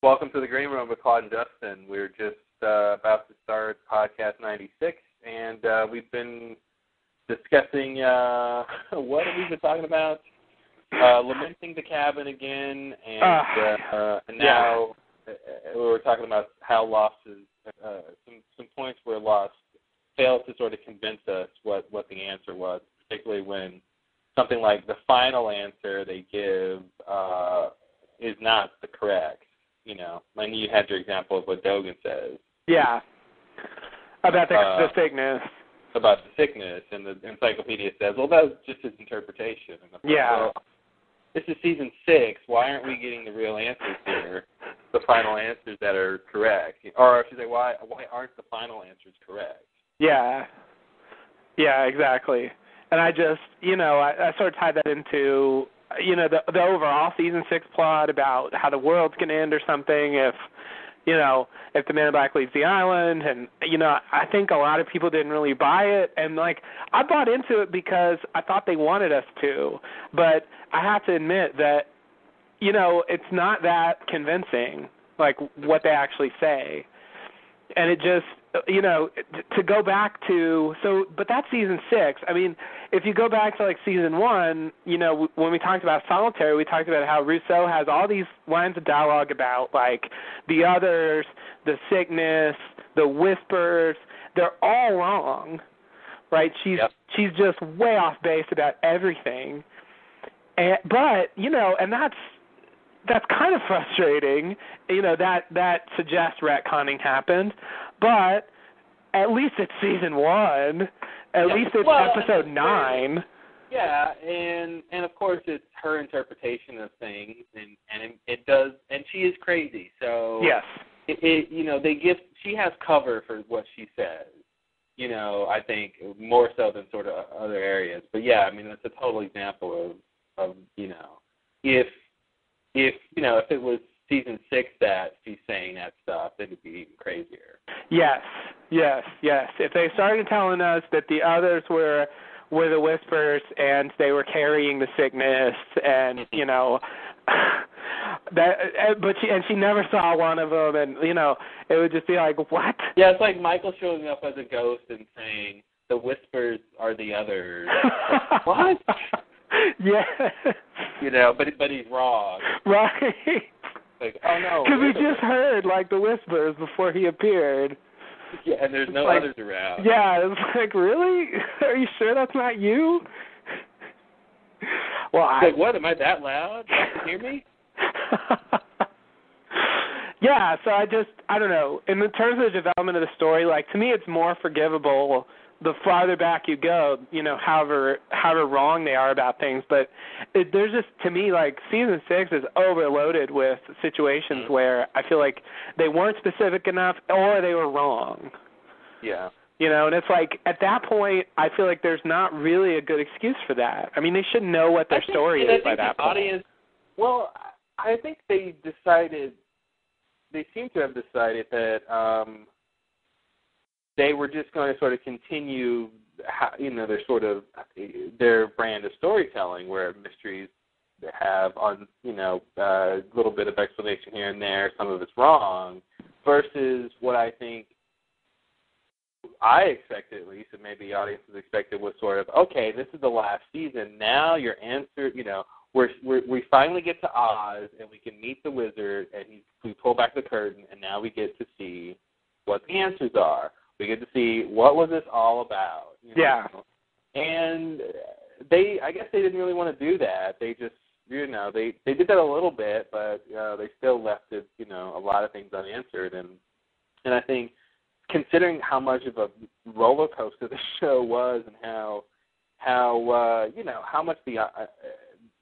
Welcome to the Green Room with Claude and Justin. We're just uh, about to start podcast 96, and uh, we've been discussing uh, what have we been talking about? Uh, lamenting the cabin again, and uh, uh, and now uh, we were talking about how losses, uh, some some points where lost failed to sort of convince us what what the answer was, particularly when something like the final answer they give uh, is not the correct. You know, and you had your example of what Dogen says. Yeah. About the, Uh, the sickness. about the sickness, and the encyclopedia says, well, that was just his interpretation. And I'm Yeah. Well, this is season six. Why aren't we getting the real answers here? The final answers that are correct, or I should say, why why aren't the final answers correct? Yeah. Yeah, exactly. And I just, you know, I, I sort of tied that into, you know, the the overall season six plot about how the world's going to end or something if, you know, if the Man in Black leaves the island. And you know, I think a lot of people didn't really buy it. And like, I bought into it because I thought they wanted us to. But I have to admit that, you know, it's not that convincing, like what they actually say. And it just, you know, to go back to so, but that's season six. I mean, if you go back to like season one, you know, when we talked about solitary, we talked about how Rousseau has all these lines of dialogue about like the others, the sickness, the whispers. They're all wrong, right? She's Yep. she's just way off base about everything. And but you know, and that's that's kind of frustrating. You know that that suggests retconning happened, but at least it's season one. At Yeah. least it's Well, episode nine. Yeah, and and of course it's her interpretation of things, and and it, it does, and she is crazy. So Yes. it, it you know they give she has cover for what she says. You know, I think more so than sort of other areas. But yeah, I mean that's a total example of of you know if if you know if it was season six that she's saying that stuff, then it'd be even crazier. Yes. Yes. Yes. If they started telling us that the others were were the whispers and they were carrying the sickness and you know that uh, but she and she never saw one of them and you know it would just be like what Yeah, it's like Michael showing up as a ghost and saying the whispers are the others. Like, what? yeah You know, but but he's wrong. right Like, oh no, because we just heard like the whispers before he appeared Yeah, and there's no like- others around. yeah it's like really are you sure that's not you well I like, what? Am I that loud? You can hear me? yeah, so I just I don't know. In the terms of the development of the story, like to me, it's more forgivable the farther back you go. You know, however however wrong they are about things, but it, there's just to me like season six is overloaded with situations Mhm. where I feel like they weren't specific enough or they were wrong. Yeah. You know, and it's like at that point, I feel like there's not really a good excuse for that. I mean, they should know what their think- story is by that point. audience. Well, I think they decided. They seem to have decided that um, they were just going to sort of continue, how, you know, their sort of their brand of storytelling, where mysteries have on, you know, a little bit of explanation here and there. Some of it's wrong, versus what I think I expected at least, and maybe the audiences expected was sort of okay. This is the last season. Now your answer, you know, we're, we're we finally get to Oz and we can meet the wizard, and he, we pull back the curtain, and now we get to see what the answers are. We get to see what was this all about. You know? Yeah. And they, I guess they didn't really want to do that. They just, you know, they they did that a little bit, but uh, they still left it, you know, a lot of things unanswered. And and I think considering how much of a roller coaster the show was and how how uh you know how much the uh, uh,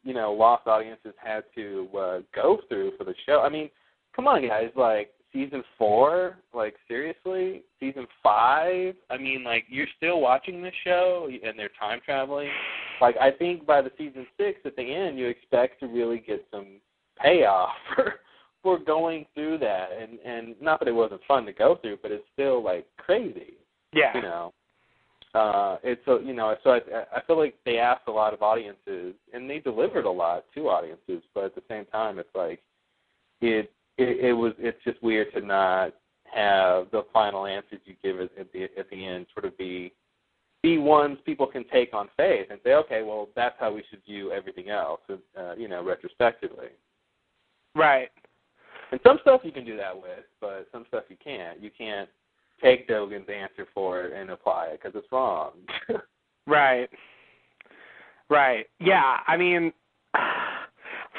you know lost audiences had to uh go through for the show i mean come on guys like season 4 like seriously? Season 5 i mean like you're still watching this show and they're time traveling. Like i think by the season 6 at the end you expect to really get some payoff for for going through that. And and not that it wasn't fun to go through but it's still like crazy Yeah. you know? Uh it's a you know so i i feel like they asked a lot of audiences and they delivered a lot to audiences but at the same time it's like it it, it was it's just weird to not have the final answers you give at the at the end sort of be be ones people can take on faith and say, okay, well that's how we should view everything else, uh, you know, retrospectively. Right. And some stuff you can do that with, but some stuff you can't. You can't take Dogen's answer for it and apply it because it's wrong. right. Right. Yeah. I mean,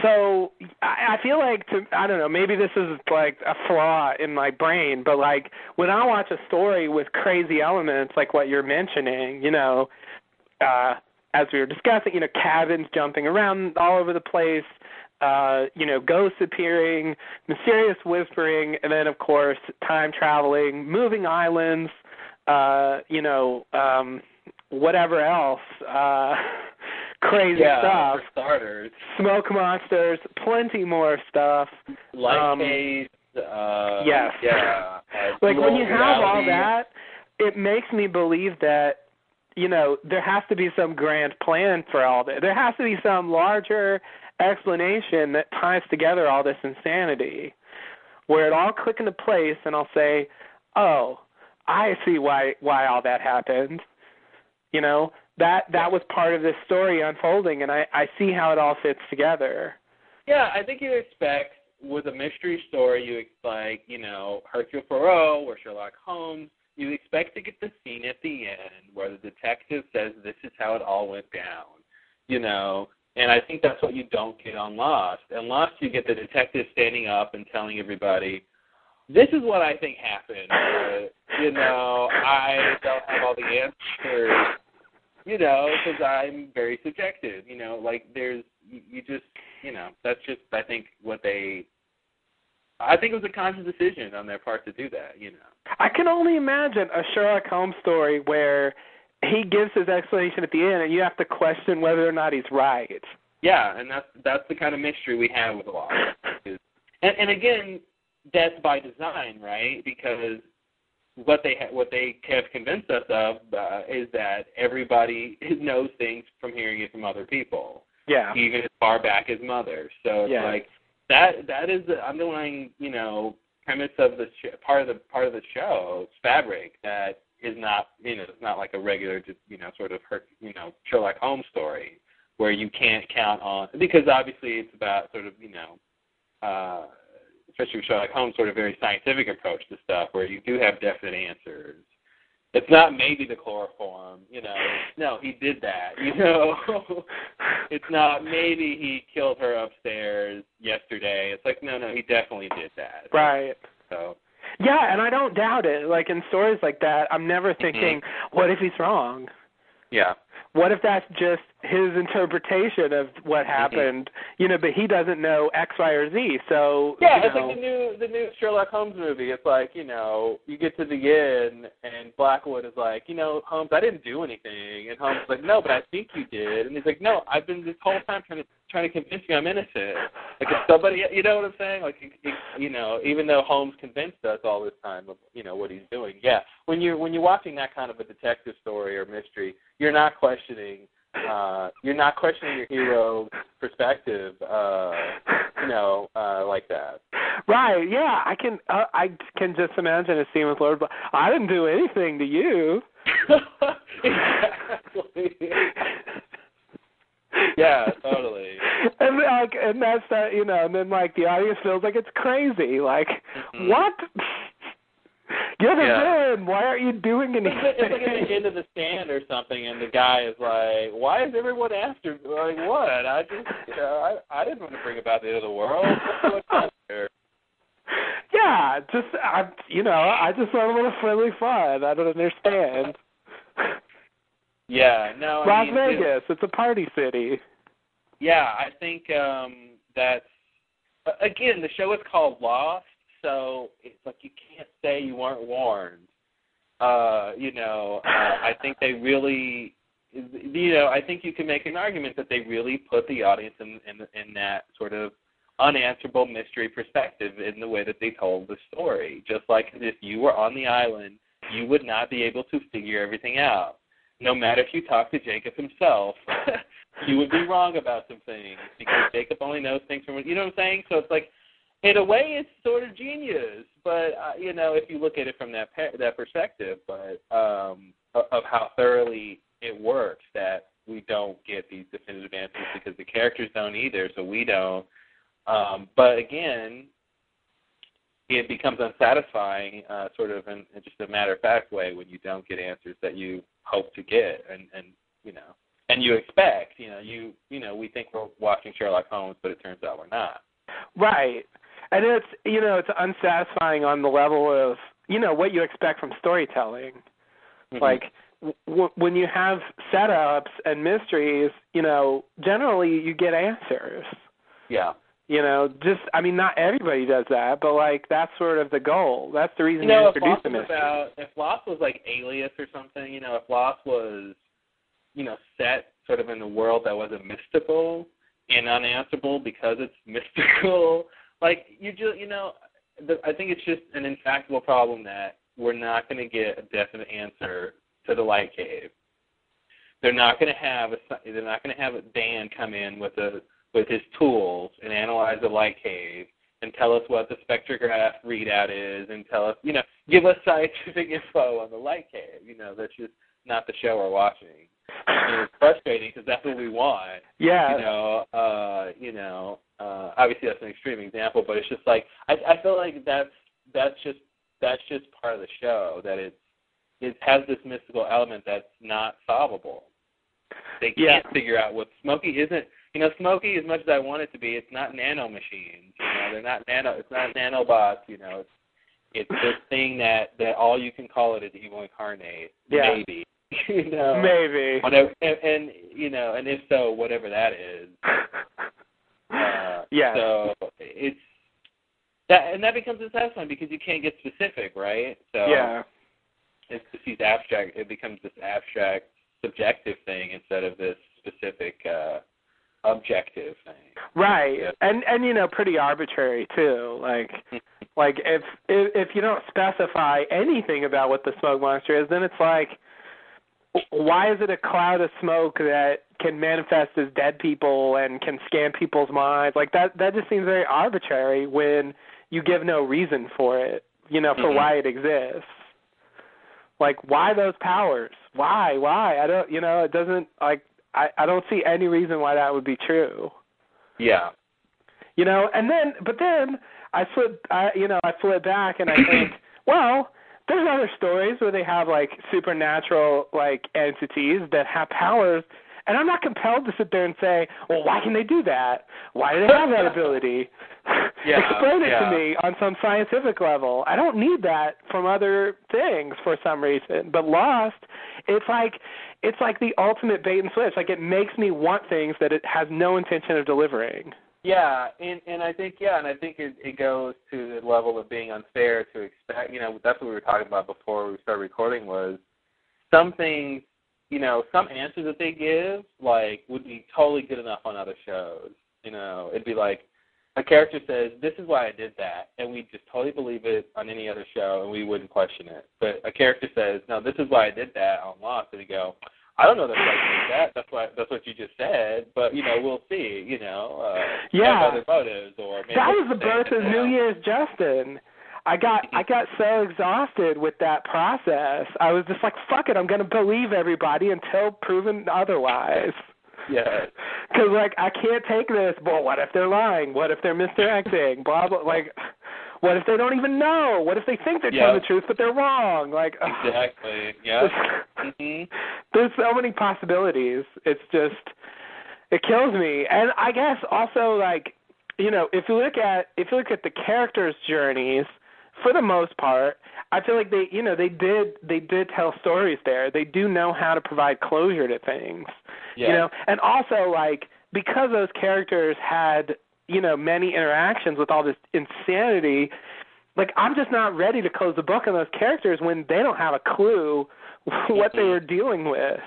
so I, I feel like to I don't know maybe this is like a flaw in my brain, but like when I watch a story with crazy elements like what you're mentioning, you know, uh, as we were discussing, you know, cabins jumping around all over the place, uh, you know, ghosts appearing, mysterious whispering, and then of course time traveling, moving islands, uh, you know, um, whatever else. Uh, crazy yeah, stuff. For starters, smoke monsters, plenty more stuff. Light um, haze. Uh, yes. Yeah. like when you have all that, it makes me believe that you know there has to be some grand plan for all that. There has to be some larger explanation that ties together all this insanity, where it all click into place, and I'll say, "Oh, I see why why all that happened." You know, that that was part of this story unfolding, and I I see how it all fits together. Yeah, I think you expect with a mystery story, you like you know Hercule Poirot or Sherlock Holmes. You expect to get the scene at the end where the detective says this is how it all went down. You know, and I think that's what you don't get on Lost. And Lost, you get the detective standing up and telling everybody, "This is what I think happened." But, you know, I don't have all the answers you know, because I'm very subjective. You know, like there's you, you just you know that's just I think what they. I think it was a conscious decision on their part to do that. You know. I can only imagine a Sherlock Holmes story where he gives his explanation at the end, and you have to question whether or not he's right. Yeah, and that's that's the kind of mystery we have with Lost. and, and again, that's by design, right? Because what they ha- what they have convinced us of uh, is that everybody knows things from hearing it from other people, Yeah. even as far back as mother. So it's Yeah. like that that is the underlying you know premise of the sh- part of the part of the show fabric that is not you know it's not like a regular just you know sort of her you know Sherlock Holmes story where you can't count on because obviously it's about sort of you know. uh especially with Sherlock Holmes, sort of very scientific approach to stuff, where you do have definite answers. It's not maybe the chloroform, you know. No, he did that, you know. it's not maybe he killed her upstairs yesterday. It's like no, no, he definitely did that. Right. So Yeah, and I don't doubt it. Like in stories like that, I'm never mm-hmm. thinking, what if he's wrong? yeah, What if that's just his interpretation of what happened? You know, but he doesn't know X, Y, or Z. So yeah. It's know, like the new the new Sherlock Holmes movie. It's like you know you get to the end and Blackwood is like, you know, Holmes, I didn't do anything, and Holmes is like, no, but I think you did, and he's like, no, I've been this whole time trying to trying to convince you I'm innocent. Like if somebody, you know what I'm saying? Like you know, even though Holmes convinced us all this time of you know what he's doing. Yeah, when you're when you're watching that kind of a detective story or mystery, you're not questioning. Uh, you're not questioning your hero's perspective, uh, you know, uh, like that. Right. Yeah, I can. Uh, I can just imagine a scene with Lord. But I didn't do anything to you. exactly. yeah, totally. and like, and that's uh, you know, and then like the audience feels like it's crazy. Like, Mhm. what? You're the Yeah. villain. Why aren't you doing It's anything? like, it's like at the end of the stand or something, and the guy is like, "Why is everyone after? Like what? I just, you know, I, I didn't want to bring about the end of the world. What's going on here?" yeah, just I, you know, I just want a little friendly fun. I don't understand. Yeah, no, I Las mean, Vegas, it's a party city. Yeah, I think um that's again the show is called Lost, so it's like you can't say you weren't warned. Uh, you know, uh, I think they really, you know, I think you can make an argument that they really put the audience in in, in that sort of unanswerable mystery perspective in the way that they told the story. Just like if you were on the island, you would not be able to figure everything out. No matter if you talk to Jacob himself, you would be wrong about some things because Jacob only knows things from you know what I'm saying. So it's like in a way, it's sort of genius. But uh, you know, if you look at it from that pe- that perspective, but um, of, how thoroughly it works, that we don't get these definitive answers because the characters don't either, so we don't. Um, but again, it becomes unsatisfying, uh, sort of in, in just a matter of fact way, when you don't get answers that you hope to get, and and you know, and you expect. You know, you you know, we think we're watching Sherlock Holmes, but it turns out we're not. Right. And it's you know it's unsatisfying on the level of you know what you expect from storytelling. Mm-hmm. Like w- when you have setups and mysteries, you know generally you get answers. Yeah. You know, just I mean, not everybody does that, but like that's sort of the goal. That's the reason You know, if introduce Lost the mystery. about if Lost was like Alias or something, you know, if Lost was, you know, set sort of in a world that wasn't mystical and unanswerable because it's mystical, like you just, you know, the, I think it's just an intractable problem that we're not going to get a definite answer to the light cave. They're not going to have a, they're not going to have a Dan come in with a with his tools and analyze the light cave and tell us what the spectrograph readout is and tell us, you know, give us scientific info on the light cave. You know, that's just not the show we're watching. And it's frustrating because that's what we want. Yeah. You know, uh, you know, uh, obviously that's an extreme example, but it's just like I, I feel like that's that's just that's just part of the show that it's it has this mystical element that's not solvable. They can't Yeah. figure out what Smokey isn't. You know, Smokey, as much as I want it to be, it's not nano machines. You know, they're not nano. It's not nanobots. You know, it's it's this thing that that all you can call it is evil incarnate. Yeah. Maybe. you know. Maybe. Whatever, and, and you know, and if so, whatever that is. Uh, yeah. So it's that, and that becomes unsatisfying because you can't get specific, right? So yeah. it's just these abstract. It becomes this abstract, subjective thing instead of this specific, uh objective thing. Right. Yeah. And and you know, pretty arbitrary too. Like like if if if you don't specify anything about what the smoke monster is, then it's like why is it a cloud of smoke that can manifest as dead people and can scan people's minds? Like that that just seems very arbitrary when you give no reason for it, you know, for Mhm. why it exists. Like why those powers? Why? Why? I don't you know, it doesn't like I, I don't see any reason why that would be true. Yeah. You know, and then but then I flip I you know, I flip back and I think, well, there's other stories where they have like supernatural like entities that have powers and I'm not compelled to sit there and say, Well, why can they do that? Why do they have that ability? Yeah, Explain it yeah. to me on some scientific level. I don't need that from other things for some reason. But Lost, it's like it's like the ultimate bait and switch. Like it makes me want things that it has no intention of delivering. Yeah, and and I think yeah, and I think it it goes to the level of being unfair to expect. You know, that's what we were talking about before we started recording was some things. You know, some answers that they give like would be totally good enough on other shows. You know, it'd be like a character says, "This is why I did that," and we just totally believe it on any other show, and we wouldn't question it. But a character says, "No, this is why I did that on Lost," and we go, "I don't know you did that. That's why that's what you just said." But you know, we'll see. You know, uh, Yeah. other motives, or maybe that was the birth of. New Year's Justin. I got I got so exhausted with that process. I was just like, fuck it, I'm going to believe everybody until proven otherwise. Yeah, Because like I can't take this. Well, what if they're lying? What if they're misdirecting? blah blah. Like, what if they don't even know? What if they think they're Yeah. telling the truth but they're wrong? Like, exactly. Yeah. hmm there's so many possibilities. It's just it kills me. And I guess also like you know, if you look at if you look at the characters' journeys, for the most part, I feel like they you know, they did they did tell stories there. They do know how to provide closure to things. Yeah. You know, and also like because those characters had, you know, many interactions with all this insanity, like I'm just not ready to close the book on those characters when they don't have a clue what they mm-hmm. were dealing with.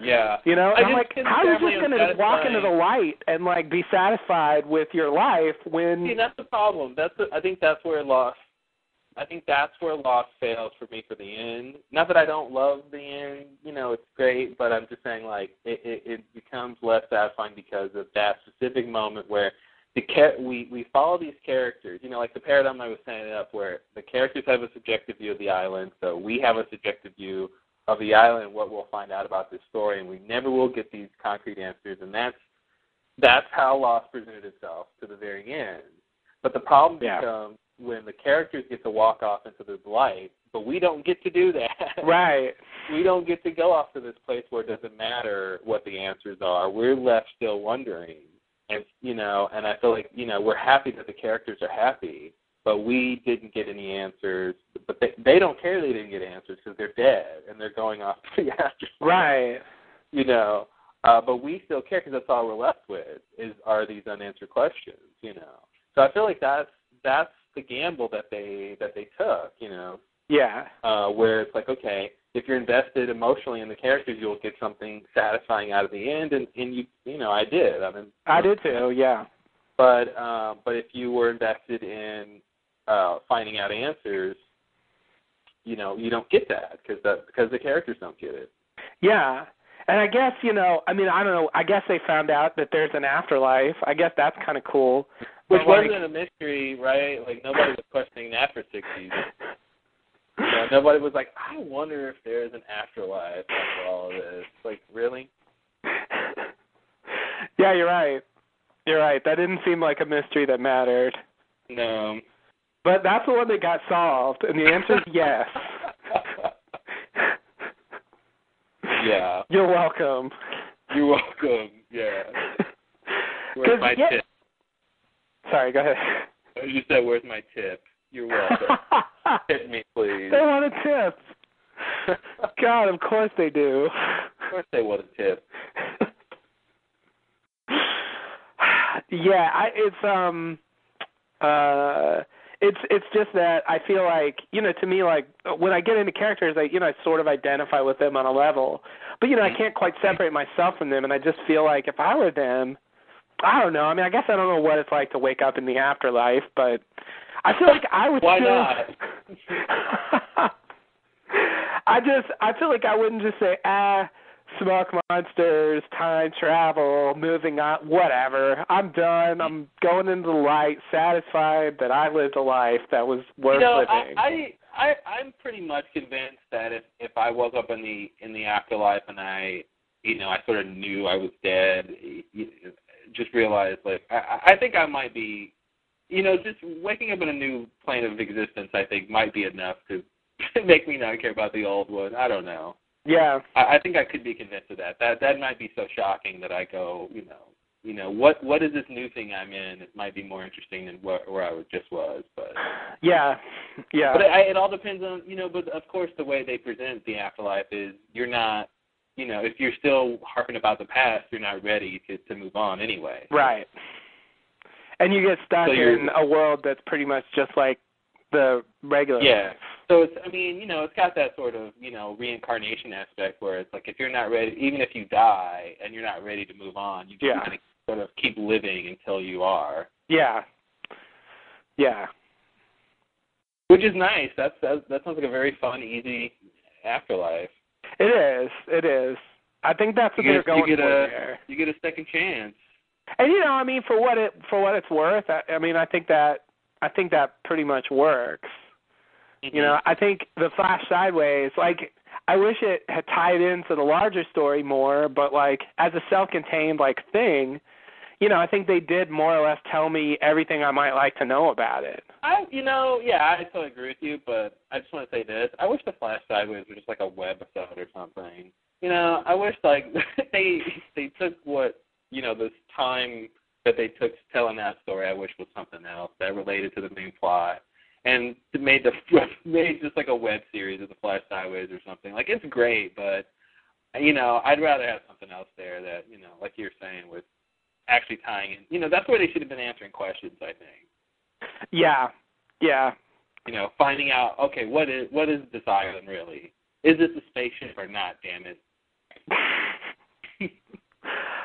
Yeah. You know, and I'm like, how are you just going to walk into the light and like be satisfied with your life when? See, that's the problem. That's the, I think that's where Lost. I think that's where Lost fails for me for the end. Not that I don't love the end. You know, it's great, but I'm just saying like it it, it becomes less satisfying because of that specific moment where the char- we we follow these characters. You know, like the paradigm I was setting up, where the characters have a subjective view of the island, so we have a subjective view of the island, what we'll find out about this story, and we never will get these concrete answers. And that's that's how Lost presented itself to the very end. But the problem Yeah. becomes when the characters get to walk off into the light, but we don't get to do that. Right. we don't get to go off to this place where it doesn't matter what the answers are. We're left still wondering. And you know, and I feel like, you know, we're happy that the characters are happy, but we didn't get any answers. But they they don't care they didn't get answers because they're dead and they're going off to the afterlife. Right. You know, uh, but we still care because that's all we're left with is are these unanswered questions. You know, so I feel like that's that's the gamble that they that they took. You know, Yeah. uh, where it's like, okay, if you're invested emotionally in the characters, you'll get something satisfying out of the end, and, and you, you know, I did. I mean, I did too. Yeah. But uh, but if you were invested in uh, finding out answers, you know, you don't get that because that because the characters don't get it. Yeah. And I guess, you know, I mean, I don't know. I guess they found out that there's an afterlife. I guess that's kind of cool. Which But, wasn't a mystery, right? Like nobody was questioning that for six seasons. You know, nobody was like, I wonder if there is an afterlife after all of this. Like, really? yeah, you're right. You're right. That didn't seem like a mystery that mattered. No. But that's the one that got solved, and the answer is yes. yeah. You're welcome. You're welcome. Yeah. Where's my yeah- tip? Sorry, go ahead. Oh, you said, "Where's my tip?" You're welcome. tip me, please. they want a tip. God, of course they do. Of course, they want a tip. yeah, I it's um uh it's it's just that I feel like you know to me like when I get into characters I you know I sort of identify with them on a level, but you know I can't quite separate myself from them, and I just feel like if I were them, I don't know. I mean I guess I don't know what it's like to wake up in the afterlife, but I feel like I would Why still. not? I just I feel like I wouldn't just say ah smoke monsters, time travel, moving on, whatever. I'm done. I'm going into the light, satisfied that I lived a life that was worth you know, living. I, I I I'm pretty much convinced that if if I woke up in the in the afterlife and I you know I sort of knew I was dead, just realized like I I think I might be you know just waking up in a new plane of existence I think might be enough to make me not care about the old one. I don't know. yeah. I, I think I could be convinced of that. That that might be so shocking that I go, you know, you know, what what is this new thing I'm in? It might be more interesting than what, where I was, just was, but Yeah. Yeah. but I, it all depends on you know. But of course, the way they present the afterlife is you're not, you know, if you're still harping about the past, you're not ready to to move on anyway. right. And you get stuck So in a world that's pretty much just like the regular Yeah. life. So it's, I mean, you know, it's got that sort of, you know, reincarnation aspect where it's like if you're not ready, even if you die and you're not ready to move on, you just Yeah. kind of sort of keep living until you are. Yeah. Yeah. Which is nice. That's that, that sounds like a very fun, easy afterlife. It is. It is. I think that's what You they're get- you going get for a- there. You get a second chance. And you know, I mean, for what it for what it's worth, I, I mean, I think that I think that pretty much works. You mm-hmm. know, I think the Flash Sideways, like, I wish it had tied into the larger story more, but like as a self-contained like thing, you know, I think they did more or less tell me everything I might like to know about it. I, you know, yeah, I totally agree with you, but I just want to say this: I wish the Flash Sideways were just like a webisode or something. You know, I wish like they they took what you know this time that they took telling that story. I wish was something else that related to the main plot, and made the made just like a web series of the Flash Sideways or something. Like it's great, but you know, I'd rather have something else there that you know, like you're saying, with actually tying in. You know, that's where they should have been answering questions. I think Yeah. Yeah. you know, finding out okay, what is what is this island really? Is this a spaceship or not? Damn it!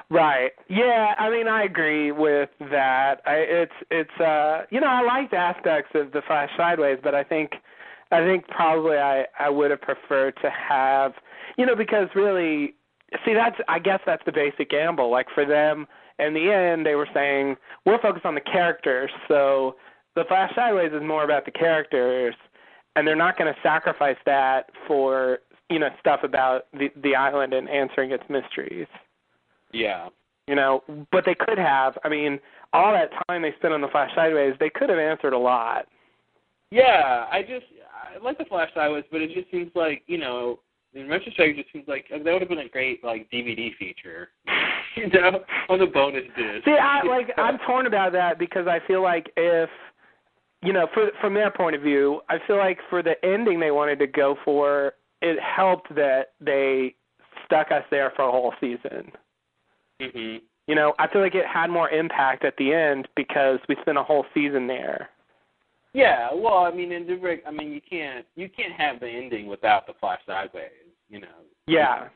Right. Yeah, I mean I agree with that. I it's it's uh you know, I liked aspects of the Flash Sideways, but I think I think probably I I would have preferred to have you know, because really see that's I guess that's the basic gamble. Like for them In the end, they were saying we're focused on the characters, so the Flash Sideways is more about the characters, and they're not going to sacrifice that for you know stuff about the the island and answering its mysteries. Yeah. You know, but they could have. I mean, all that time they spent on the Flash Sideways, they could have answered a lot. Yeah, I just I like the Flash Sideways, but it just seems like you know, in retrospect, it just seems like uh, that would have been a great like DVD feature. you know, on the bonus disc. See, I like I'm torn about that because I feel like if you know, for, from their point of view, I feel like for the ending they wanted to go for, it helped that they stuck us there for a whole season. Mhm. You know, I feel like it had more impact at the end because we spent a whole season there. Yeah, well, I mean, in the I mean, you can't you can't have the ending without the Flash Sideways. You know. Yeah.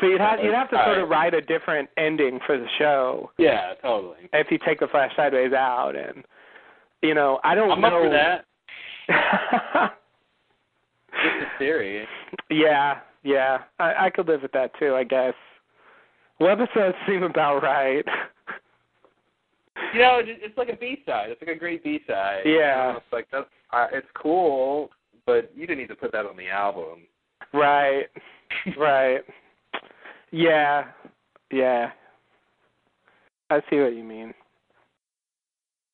So you'd have you'd have to sort of write a different ending for the show Yeah, totally. if you take the Flash Sideways out, and you know, I don't I'm know. up for that. Just a theory. yeah, yeah, I, I could live with that too, I guess. Well, episodes seem about right. You know, it's like a B side. It's like a great B side. Yeah. it's like that's uh, it's cool, but you didn't need to put that on the album. right, right. Yeah, yeah. I see what you mean.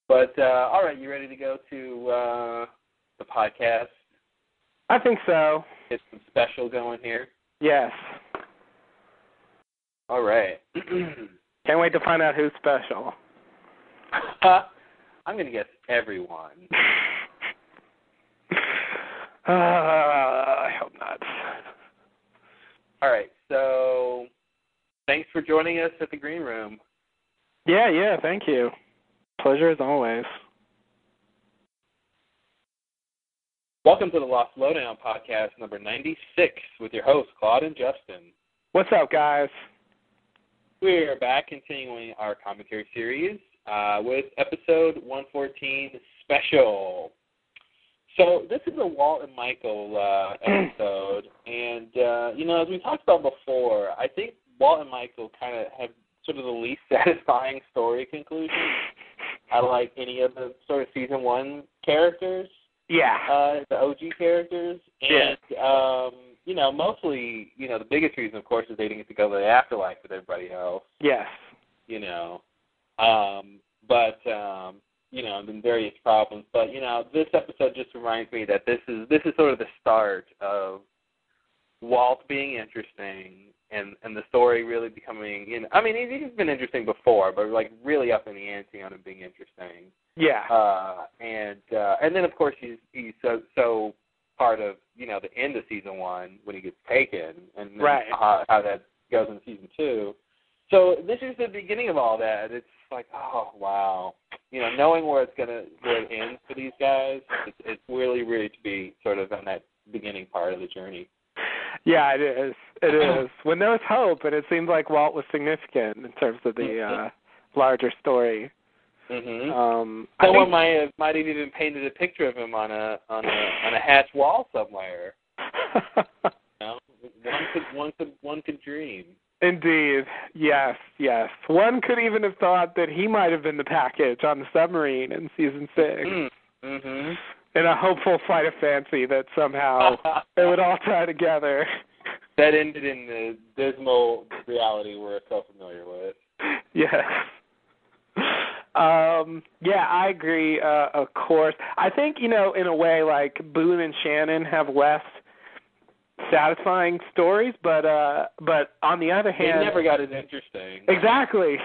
But uh all right, you ready to go to uh the podcast? I think so. Get some special going here. Yes. All right. Can't wait to find out who's special. I'm gonna guess everyone. Uh, I hope not. All right, so thanks for joining us at the green room. Yeah, yeah, thank you. Pleasure as always. Welcome to the Lost Lowdown podcast number 96 with your hosts, Claude and Justin. What's up, guys? We're back continuing our commentary series uh, with episode 114 special. So this is a Walt and Michael uh, episode, and uh, you know, as we talked about before, I think Walt and Michael kind of have sort of the least satisfying story conclusion out of like any of the sort of season one characters Yeah. uh, the OG characters, Yeah. and um, you know, mostly, you know, the biggest reason, of course, is they didn't get to go to the afterlife with everybody else. yes. You know, um, but um, you know, and then various problems. But you know, this episode just reminds me that this is this is sort of the start of Walt being interesting. And and the story really becoming, you know, I mean, he's he's been interesting before, but like really up in the ante on him being interesting Yeah. uh, and uh, and then of course he's he's so so part of you know the end of season one when he gets taken, and then Right. how, how that goes in season two. So this is the beginning of all that. It's like oh wow, you know, knowing where it's gonna where it ends for these guys, it's, it's really really to be sort of on that beginning part of the journey. Yeah, it is. It is. When there was hope, and it seemed like Walt was significant in terms of the uh, larger story. Mm-hmm. Um, I Someone think- might have might have even painted a picture of him on a on a on a hatch wall somewhere. You know, one could one could one could dream. Indeed. Yes, yes. One could even have thought that he might have been the package on the submarine in season six. Mm-hmm. In a hopeful flight of fancy that somehow it would all tie together. that ended in the dismal reality we're so familiar with. yes. Um, yeah, I agree, uh, of course. I think, you know, in a way like Boone and Shannon have less satisfying stories, but uh but on the other hand, They never got as interesting. Exactly.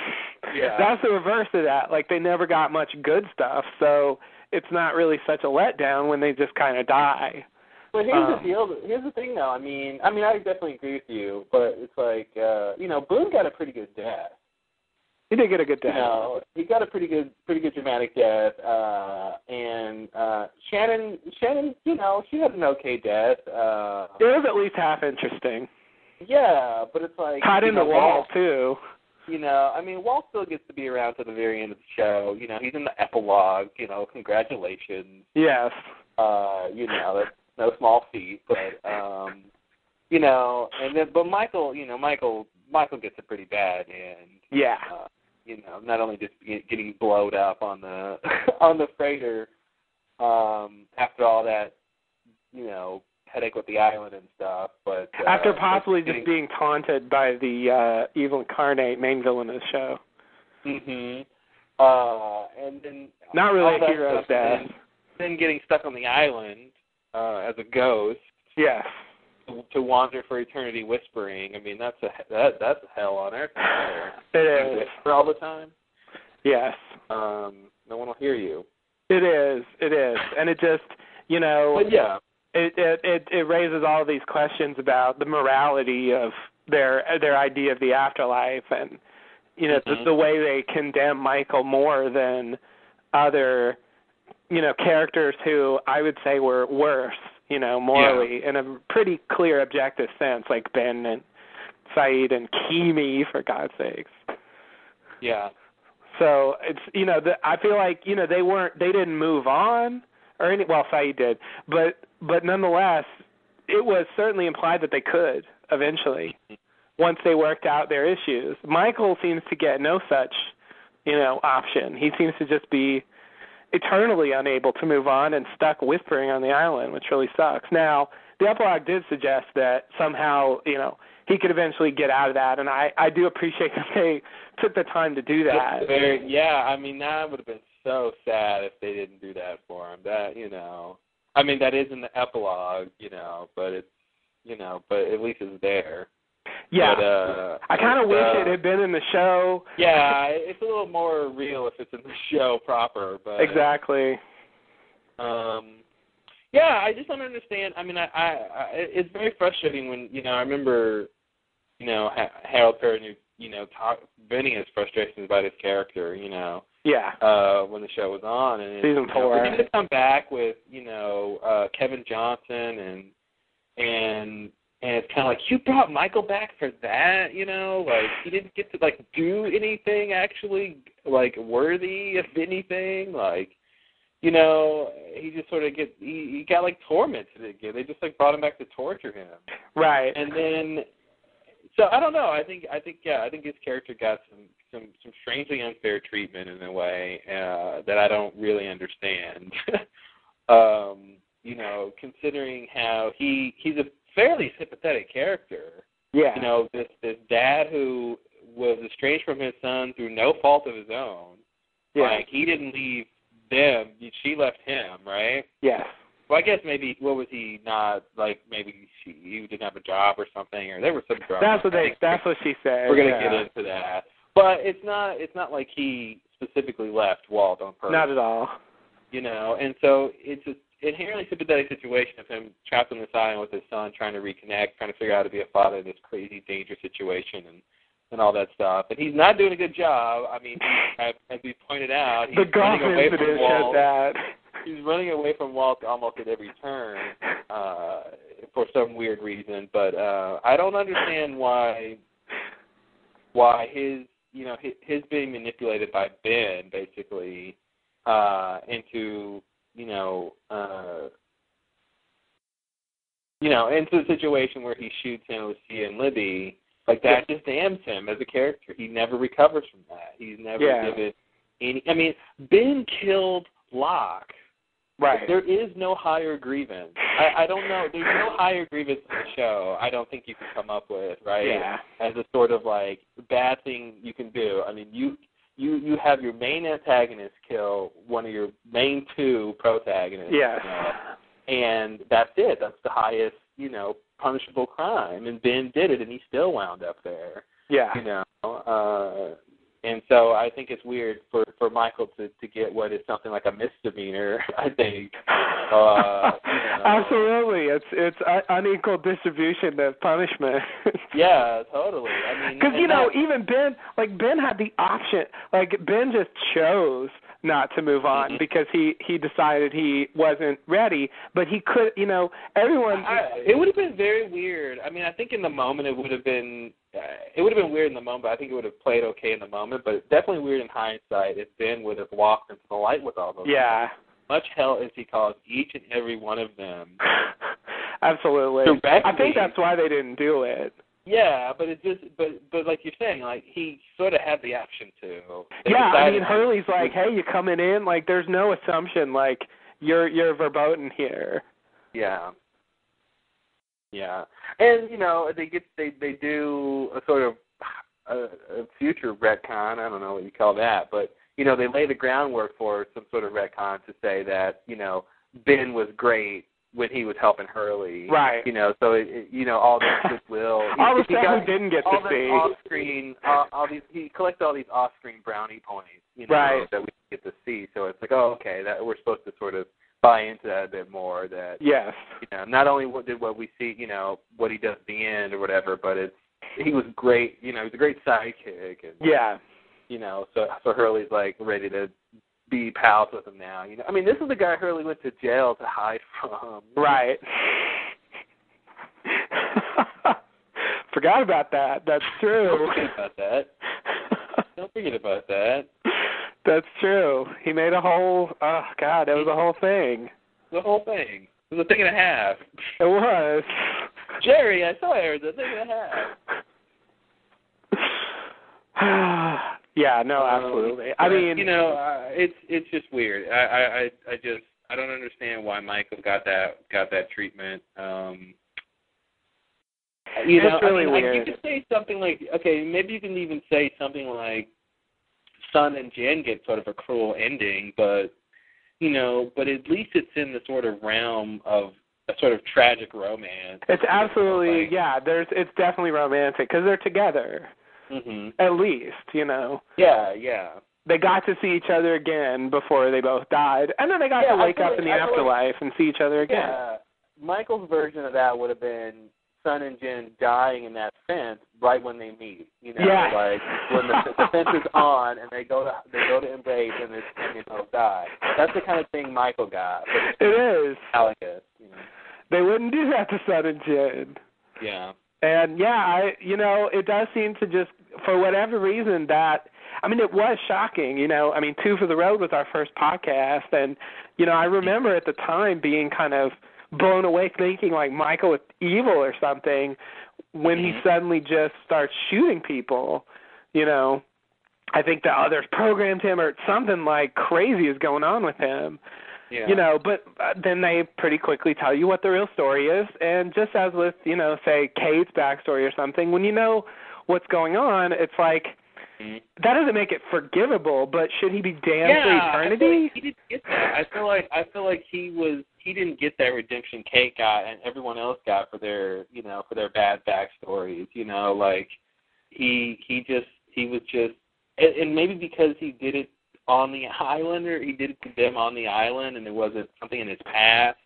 Yeah. That's the reverse of that. Like they never got much good stuff, so it's not really such a letdown when they just kind of die. But here's Um, the deal. Here's the thing, though. I mean, I mean, I definitely agree with you, but it's like, uh, you know, Boone got a pretty good death. He did get a good You death. know, he got a pretty good, pretty good dramatic death. Uh, and uh, Shannon, Shannon, you know, she had an okay death. Uh, It was at least half interesting. yeah, but it's like Tied in the wall too. You know, I mean, Walt still gets to be around to the very end of the show. You know, he's in the epilogue. You know, congratulations. Yes. Uh, you know, that's no small feat. But um, you know, and then but Michael, you know, Michael, Michael gets a pretty bad end. Yeah. Uh, you know, not only just get, getting blowed up on the on the freighter um, after all that, you know, headache with the island and stuff, but uh, after possibly getting, just being taunted by the uh evil incarnate main villain of the show. Mhm. Uh, and then Not really a that hero's death. Then, then getting stuck on the island uh, as a ghost Yes. To, wander for eternity, whispering. I mean, that's a that that's a hell on earth. It is Whisper all the time. Yes. Um, no one will hear you. It is. It is. And it just you know But yeah, it it it, it raises all these questions about the morality of their their idea of the afterlife and you know Mhm. the, the way they condemn Michael more than other you know characters who I would say were worse you know morally in a pretty clear objective sense like Ben and Sayid and Keamy for God's sakes. yeah, So it's you know the, I feel like you know they weren't they didn't move on or any well Sayid did but but nonetheless it was certainly implied that they could eventually mm-hmm. once they worked out their issues. Michael seems to get no such you know option. He seems to just be eternally unable to move on and stuck whispering on the island, which really sucks. Now the epilogue did suggest that somehow you know he could eventually get out of that, and I I do appreciate that they took the time to do that. Very, yeah. I mean, that would have been so sad if they didn't do that for him. That you know, I mean, that is in the epilogue, you know, but it's you know, but at least it's there. Yeah, But, uh, I kind of wish uh, it had been in the show. Yeah, it's a little more real if it's in the show proper, but Exactly. Um, yeah, I just don't understand. I mean, I, I, I it's very frustrating when you know I remember, you know, ha- Harold Perrineau, you know, talk, venting his frustrations about his character, you know, Yeah. uh, when the show was on, and Season you know, four. for him to come back with you know uh, Kevin Johnson and and and it's kind of like you brought Michael back for that, you know, like he didn't get to like do anything actually like worthy of anything, like you know, he just sort of get he, he got like tormented again. They just like brought him back to torture him, Right. and then so I don't know. I think I think yeah, I think his character got some some some strangely unfair treatment in a way uh, that I don't really understand. um, you know, considering how he he's a fairly sympathetic character. yeah. You know, this this dad who was estranged from his son through no fault of his own. yeah. Like he didn't leave them; she left him, right? Yeah. Well, I guess maybe what was he not like? Maybe she, he didn't have a job or something, or there was some drama. That's what they. That's what she said. We're gonna yeah. get into that, but it's not. It's not like he specifically left Walt on purpose. Not at all. You know, and so it's an inherently sympathetic situation of him trapped on this island with his son, trying to reconnect, trying to figure out how to be a father in this crazy, dangerous situation, and and all that stuff. And he's not doing a good job. I mean, as, as we pointed out, he's the running away from Walt that. he's running away from Walt almost at every turn uh, for some weird reason. But uh, I don't understand why why his you know his, his being manipulated by Ben basically uh, into you know uh, you know into a situation where he shoots him with Cia and Libby. Like that just damns him as a character. He never recovers from that. He's never Yeah. given any. I mean, Ben killed Locke. Right. There is no higher grievance. I, I don't know. There's no higher grievance in the show. I don't think you can come up with right Yeah. as a sort of like bad thing you can do. I mean, you you you have your main antagonist kill one of your main two protagonists. Yes. you know, and that's it. That's the highest you know punishable crime. And Ben did it, and he still wound up there Yeah. you know. Uh, and so I think it's weird for for Michael to to get what is something like a misdemeanor. I think. Uh, you know. Absolutely. It's it's un- unequal distribution of punishment. Yeah, totally. I mean, Because you know, even Ben, like Ben had the option. Like Ben just chose not to move on Mhm. because he he decided he wasn't ready. But he could, you know, everyone. I, it would have been very weird. I mean, I think in the moment it would have been uh, it would have been weird in the moment. But I think it would have played okay in the moment. But it's definitely weird in hindsight if Ben would have walked into the light with all those. yeah. Much hell as he caused each and every one of them. Absolutely. Directly. I think that's why they didn't do it. Yeah, but it just but but like you're saying, like he sort of had the option to. They yeah, I mean Hurley's like, hey, you coming in? Like, there's no assumption like you're you're verboten here. Yeah. Yeah, and you know they get they they do a sort of a, a future retcon. I don't know what you call that, but you know they lay the groundwork for some sort of retcon to say that you know Ben was great when he was helping Hurley. Right. You know, so it, it, you know all this goodwill. All the he stuff got, we didn't get all to see. off-screen, all, all these he collects all these off-screen brownie points. You know, Right. that we get to see. So it's like, oh, okay, that we're supposed to sort of buy into that a bit more. That Yes. you know, not only what did what we see, you know, what he does at the end or whatever, but it's he was great. You know, he was a great sidekick, and Yeah. you know, so so Hurley's like ready to be pals with him now. You know, I mean, this is the guy Hurley went to jail to hide from. Right. Forgot about that. That's true. Don't forget about that. Don't forget about that. That's true. He made a whole. Oh God, that was a whole thing. The whole thing. It was a thing and a half. It was. Jerry, I saw it. Was a thing and a half. yeah. No. Um, Absolutely. I mean, you know, uh, it's it's just weird. I, I I just I don't understand why Michael got that got that treatment. Um you know, really I mean, like, you could say something like, okay, maybe you can even say something like, Sun and Jin get sort of a cruel ending, but you know, but at least it's in the sort of realm of a sort of tragic romance. it's absolutely Like, yeah. There's it's definitely romantic because they're together hmm at least. You know. Yeah, yeah. They got to see each other again before they both died, and then they got Yeah, to wake up like- in the I feel like- afterlife and see each other again. Yeah. Michael's version of that would have been Sun and Jin dying in that fence right when they meet. You know, Yeah. like when the, the fence is on and they go to they go to embrace and, it's, and they both die. That's the kind of thing Michael got. It is. you know. They wouldn't do that to Sun and Jin. Yeah. And yeah, I you know, it does seem to just for whatever reason that I mean it was shocking, you know. I mean, Two for the Road was our first podcast and you know, I remember at the time being kind of blown away thinking like Michael was evil or something when he Mhm. suddenly just starts shooting people, you know. I think the others programmed him or something like crazy is going on with him Yeah. you know but uh, then they pretty quickly tell you what the real story is and just as with you know say kate's backstory or something when you know what's going on it's like Mhm. that doesn't make it forgivable but should he be damned yeah, for I feel like he didn't get that. I feel like I feel like he was he didn't get that redemption Kate got and everyone else got for their you know for their bad backstories. You know, like he he just he was just and, and maybe because he did it on the island or he did it to them on the island and there wasn't something in his past.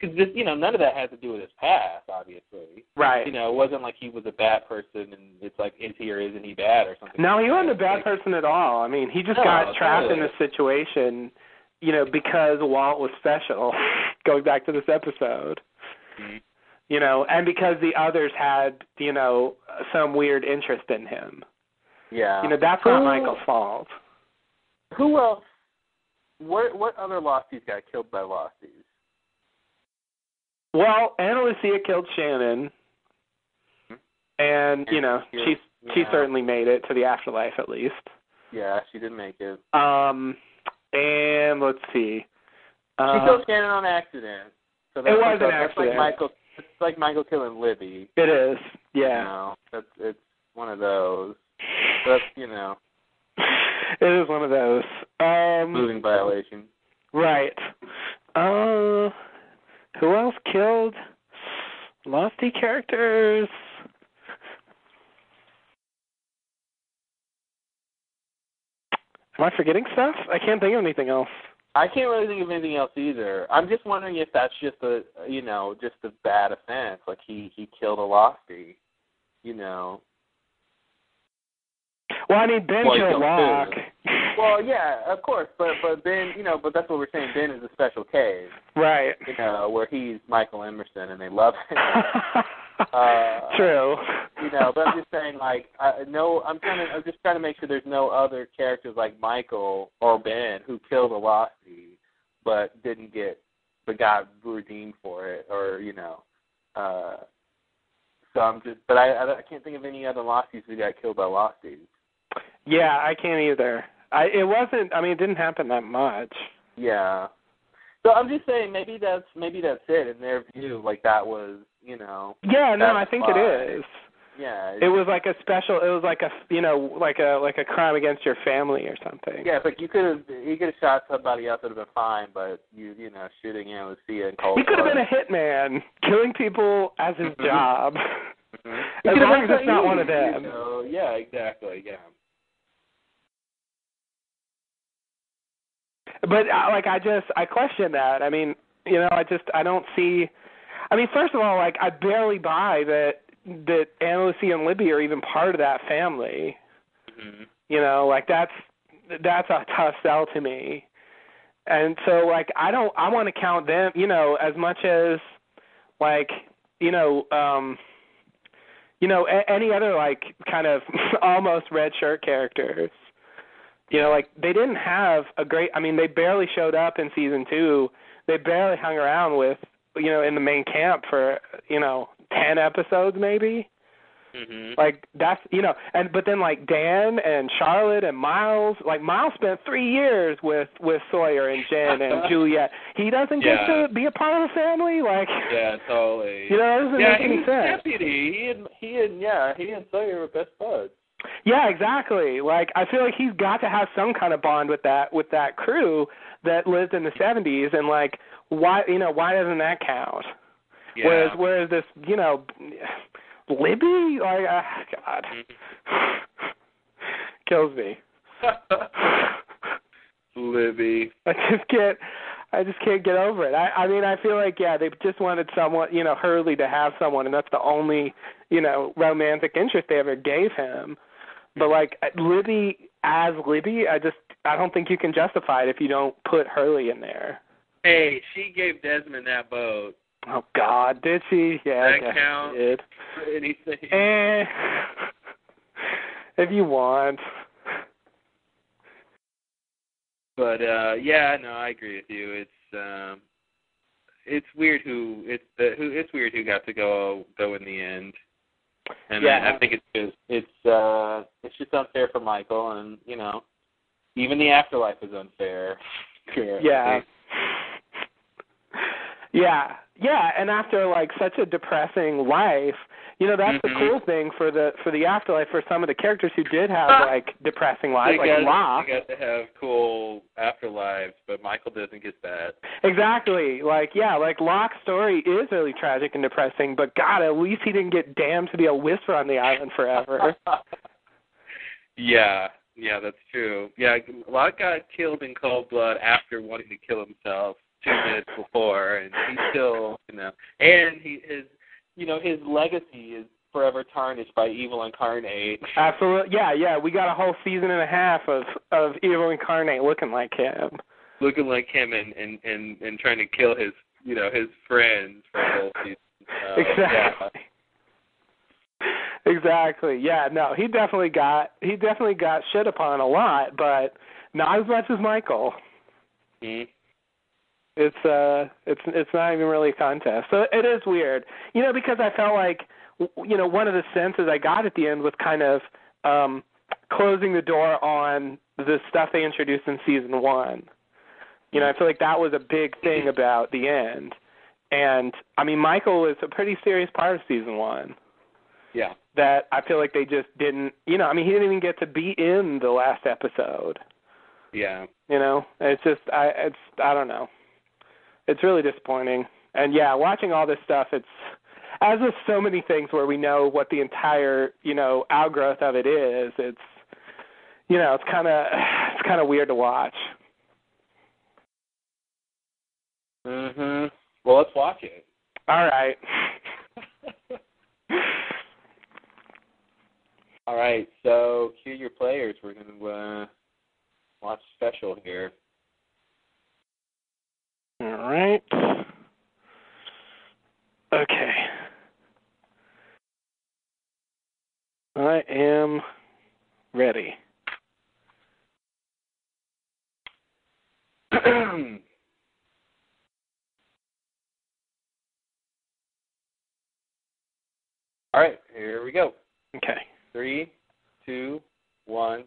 Because this, you know, none of that has to do with his past, obviously. right You know, it wasn't like he was a bad person and it's like, is he or isn't he bad or something. no like he wasn't a bad Like, person at all i mean he just No, got trapped in totally. this situation you know because walt was special going back to this episode Mhm. you know and because the others had you know some weird interest in him Yeah. you know that's not michael's fault Who else? What what other Losties got killed by Losties? Well, Ana Lucia killed Shannon, and you know Yeah, she certainly made it to the afterlife at least. Yeah, she didn't make it. Um, and let's see. She Uh, killed Shannon on accident. So that's It was like, an accident. like Michael. It's like Michael killing Libby. it is, You yeah. know, that's it's one of those. That's you know, it is one of those. Um, moving violation. right. Uh, who else killed Losty characters? Am I forgetting stuff? I can't think of anything else. I can't really think of anything else either. I'm just wondering if that's just a you know just a bad offense. Like he he killed a Losty. You know. Well, I mean, Ben Well, he killed killed Well, yeah, of course, but but Ben, you know, but that's what we're saying. Ben is a special case, right. you know, where he's Michael Emerson and they love him. Uh, True. you know, but I'm just saying, like, I, no, I'm trying to, I'm just trying to make sure there's no other characters like Michael or Ben who killed a Losty, but didn't get, but got redeemed for it, or you know, uh, So I'm just, but I I can't think of any other Losties who got killed by Losties. Yeah, I can't either. I it wasn't. I mean, it didn't happen that much. Yeah. So I'm just saying maybe that's maybe that's it in their view. Like that was you know. Yeah, no, I think fine. it is. Yeah. It was like a special. It was like a you know like a like a crime against your family or something. Yeah, but you could have you could have shot somebody else. It would have been fine. But you you know shooting Ana Lucia in cold He could have been a hitman, killing people as his Mhm. job. Mhm. As long as it's not one of them. You know? Yeah, exactly. Yeah. But uh, like I just I question that. I mean, you know, I just I don't see. I mean, first of all, like I barely buy that that Ana and Libby are even part of that family. hmm You know, like that's that's a tough sell to me. And so like I don't I want to count them, you know, as much as like, you know, um you know, a- any other like kind of almost red shirt characters. You know, like they didn't have a great I mean, they barely showed up in season 2. They barely hung around with, you know, in the main camp for, you know, 10 episodes maybe hmm like that's you know and but then like dan and charlotte and miles like miles spent three years with with sawyer and jin and juliet he doesn't get to be a part of the family like Yeah, totally. you know that doesn't yeah, make any he's sense deputy. He and he and yeah, he and Sawyer were best buds. Yeah exactly like i feel like he's got to have some kind of bond with that with that crew that lived in the seventies and like why you know why doesn't that count Yeah. whereas whereas this you know libby like uh, god kills me Libby. I just can't. I just can't get over it. I, I mean, I feel like yeah, they just wanted someone, you know, Hurley to have someone, and that's the only, you know, romantic interest they ever gave him. But like Libby as Libby, I just I don't think you can justify it if you don't put Hurley in there. Hey, she gave Desmond that boat. Oh God, did she? Yeah, That I guess she count? did. Anything. Eh, if you want. But uh yeah, no, I agree with you. It's um it's weird who it's the who it's weird who got to go go in the end. And I, Yeah. I think it's just it's uh it's just unfair for Michael and you know even the afterlife is unfair. Yeah. Yeah, yeah, and after like such a depressing life, you know that's the Mhm. cool thing for the for the afterlife for some of the characters who did have like depressing They lives, like got, Locke. they got to have cool afterlives, but Michael doesn't get that. Exactly, like yeah, like Locke's story is really tragic and depressing, but God, at least he didn't get damned to be a whisper on the island forever. yeah, yeah, that's true. Yeah, Locke got killed in cold blood after wanting to kill himself minutes before, and he's still, you know, and he his, you know, his legacy is forever tarnished by evil incarnate. Absolutely, yeah, yeah. We got a whole season and a half of of Evil Incarnate looking like him. looking like him and and and and trying to kill his, you know, his friends for the whole season. Uh, exactly. Exactly. Yeah. No, he definitely got he definitely got shit upon a lot, but not as much as Michael. Yeah. It's uh, it's it's not even really a contest. So it is weird, you know, because I felt like, w- you know, one of the senses I got at the end was kind of um closing the door on the stuff they introduced in season one. You know, I feel like that was a big thing about the end. And I mean, Michael is a pretty serious part of season one. Yeah. that I feel like they just didn't. You know, I mean, he didn't even get to be in the last episode. Yeah. You know, it's just I it's I don't know. It's really disappointing. And yeah, watching all this stuff, it's as with so many things where we know what the entire you know outgrowth of it is. It's you know, it's kind of it's kind of weird to watch. Mhm. Well, let's watch it. All right. All right. So, cue your players. We're going to uh, watch special here. All right. Okay. I am ready. All right, here we go. Okay. Three, two, one,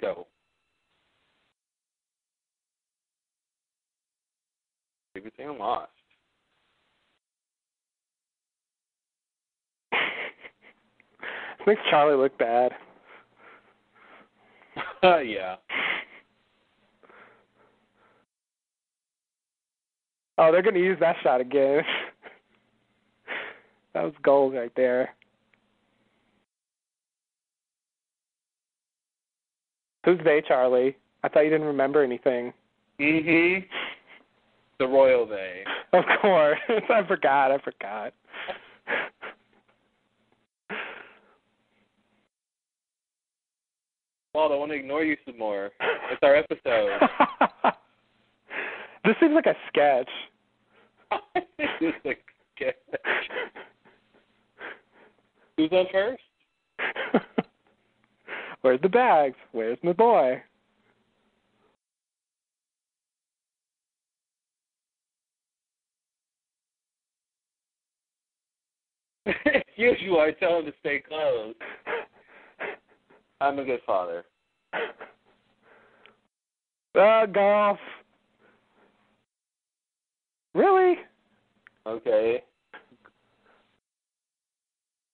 go. I'm lost. This makes Charlie look bad. yeah. Oh, they're gonna use that shot again. that was gold right there. Who's they, Charlie? I thought you didn't remember anything. Mhm. The royal they. Of course. I forgot, I forgot. Walt, I want to ignore you some more. It's our episode. this seems like a sketch. It's a sketch. Who's on first? Where's the bags? Where's my boy? As usual, I tell him to stay close. I'm a good father. Uh, golf. Really? Okay.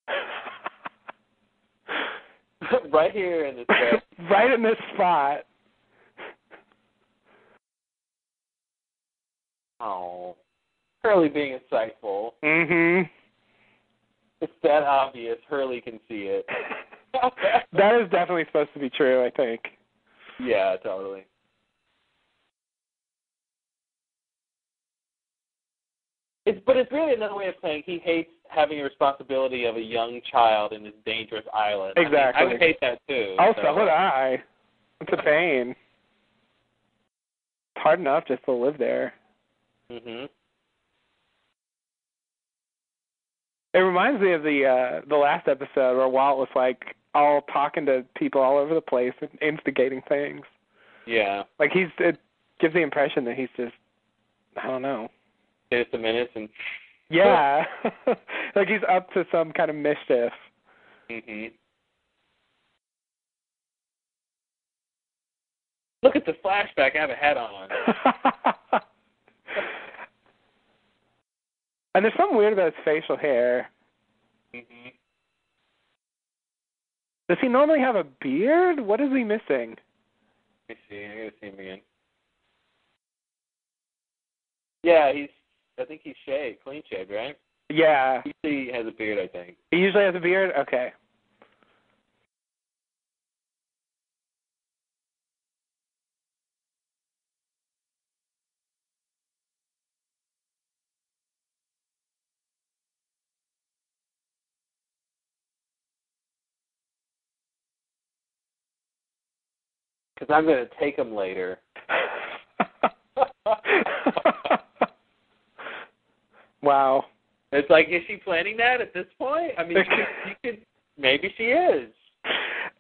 right here in this right in this spot. Oh. Hurley being insightful. Mhm. It's that obvious. Hurley can see it. that is definitely supposed to be true, I think. Yeah, totally. It's but it's really another way of saying he hates having the responsibility of a young child in this dangerous island. I mean, Exactly. I, would hate that too. Oh, so. so would I. It's a pain. It's hard enough just to live there. Mhm. It reminds me of the uh the last episode where Walt was like all talking to people all over the place and instigating things. Yeah. Like he's it gives the impression that he's just I don't know. Just a minute and. Yeah. like he's up to some kind of mischief. Mhm. Look at the flashback I have a hat on. and there's something weird about his facial hair. Mhm. Does he normally have a beard? What is he missing? Let me see. I gotta see him again. Yeah, he's. I think he's shaved, clean shaved, right? Yeah. He usually has a beard, I think. He usually has a beard? Okay. Because I'm gonna take him later. wow. It's like, is she planning that at this point? I mean, you could, you could maybe she is.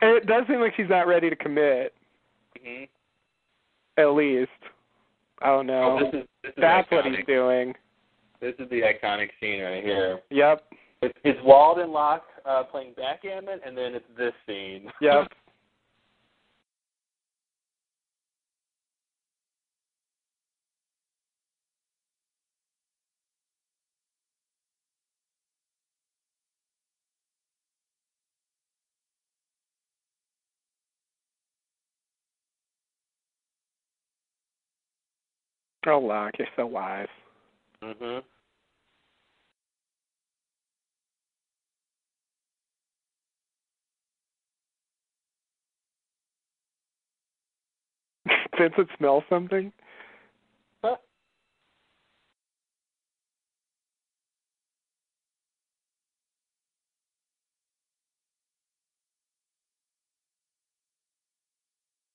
It does seem like she's not ready to commit, hmm at least. Oh no. Oh, this is this is That's what he's doing. This is the iconic scene right here. Yep. It's, it's Walt and Locke uh, playing backgammon, and then it's this scene. Yep. oh, Locke, you're so wise. mhm. Vincent smells something?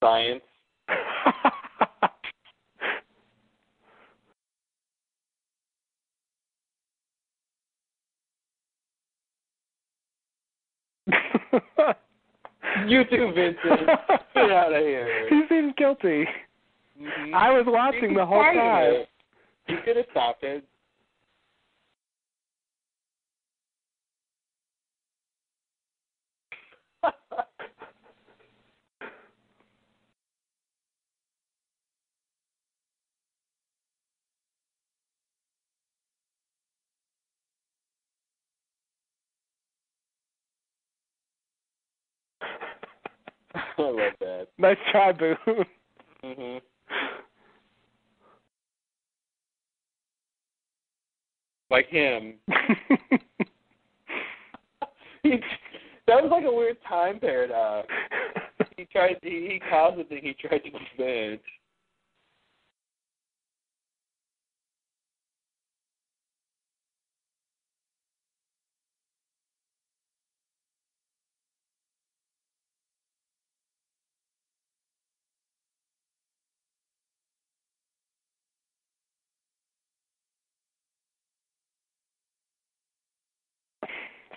Science. You too, Vincent. Get out of here. he seems guilty. Mhm. I was watching the whole time. it. He could have stopped it. I love that. Nice try, Boone. Mhm. Like him. he, that was like a weird time paradox. He tried. He, he caused the thing. He tried to prevent.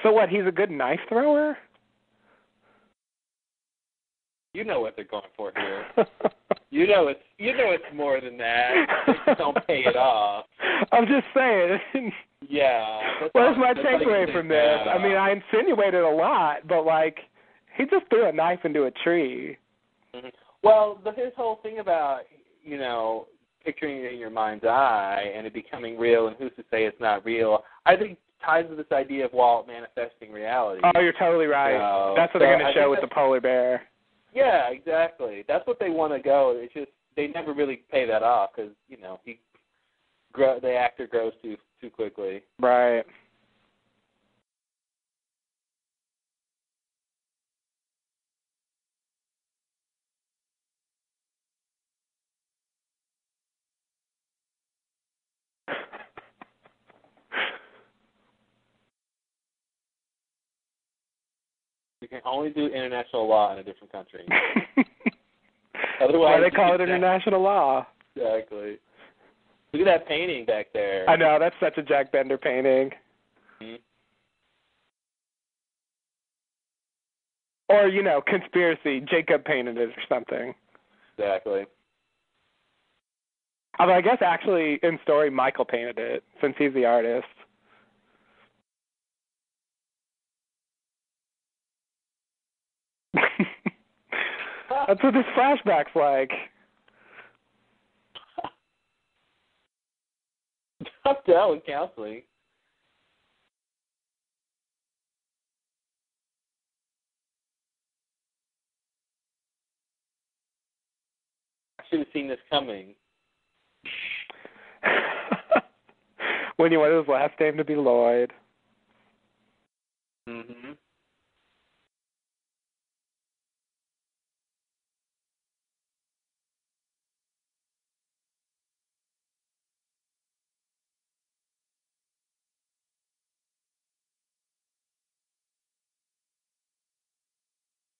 So what? He's a good knife thrower. You know what they're going for here. You know it's you know it's more than that. Don't pay it off. I'm just saying. Yeah. That's What's my that's all you takeaway from this? I mean, I insinuated a lot, but like, he just threw a knife into a tree. Mhm. Well, the, his whole thing about you know picturing it in your mind's eye and it becoming real, and who's to say it's not real? I think ties to this idea of Walt manifesting reality. Oh, you're totally right. So- That's what they're going to show with the polar bear. Yeah, exactly. That's what they want to go. It's just they never really pay that off because you know he grow the actor grows too too quickly. Right. You can only do international law in a different country. Otherwise, Why they call it international law? Exactly. Look at that painting back there. I know that's such a Jack Bender painting. Mhm. Or you know, conspiracy. Jacob painted it or something. Exactly. Although I guess actually in story Michael painted it since he's the artist. That's what this flashback's like. I'm down counseling. I should have seen this coming. when he wanted his last name to be Lloyd. Mm-hmm.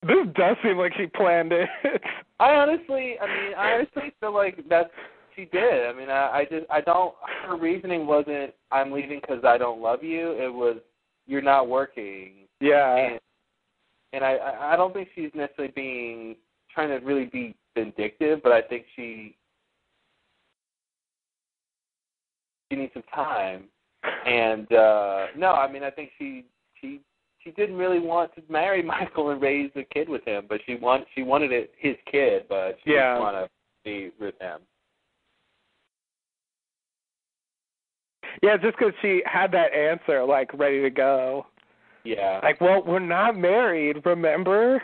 This does seem like she planned it. I honestly, I mean, I honestly feel like that's she did. I mean, I, I just, I don't. Her reasoning wasn't "I'm leaving because I don't love you." It was "You're not working," yeah. and and I, I I don't think she's necessarily being trying to really be vindictive, but I think she she needs some time. And uh no, I mean, I think she she she didn't really want to marry Michael and raise a kid with him, but she want she wanted it his kid, but she Yeah. didn't want to be with him. Yeah, just because she had that answer like ready to go. Yeah. Like, well, we're not married, remember?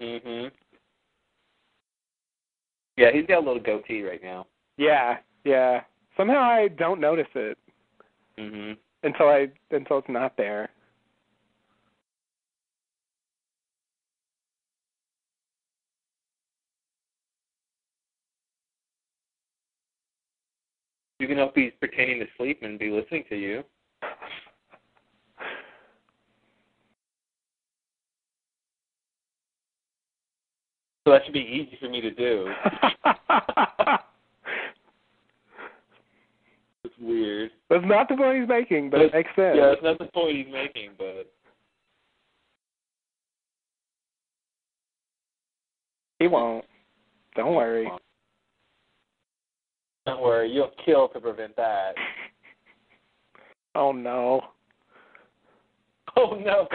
mhm. Yeah, he's got a little goatee right now. Yeah, yeah. Somehow I don't notice it Mhm. until I until it's not there. Can hope he's pretending to sleep and be listening to you. So that should be easy for me to do. It's weird. That's not the point he's making, but it makes sense. Yeah, that's not the point he's making, but He won't. Don't worry. Don't worry, you'll kill to prevent that. Oh no. Oh no.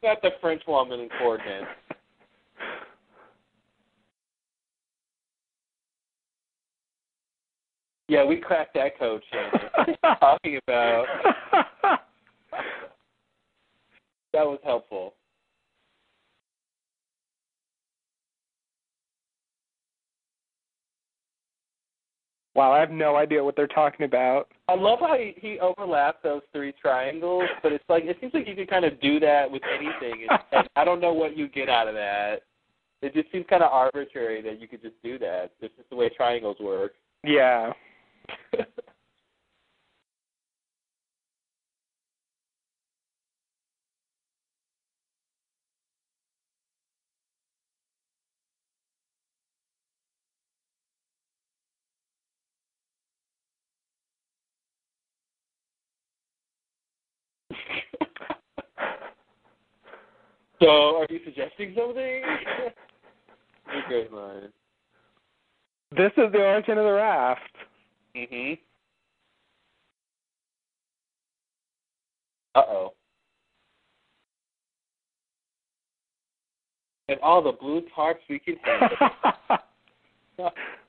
Not the French woman in coordinates. Yeah, we cracked that code, Shannon. What are you talking about? That was helpful. Wow, I have no idea what they're talking about. I love how he, he overlapped those three triangles, but it's like it seems like you can kind of do that with anything, and, and I don't know what you get out of that. It just seems kind of arbitrary that you could just do that. It's just the way triangles work. Yeah. so, are you suggesting something? This is the origin of the raft. Mhm. Uh oh. And all the blue tarps we can handle.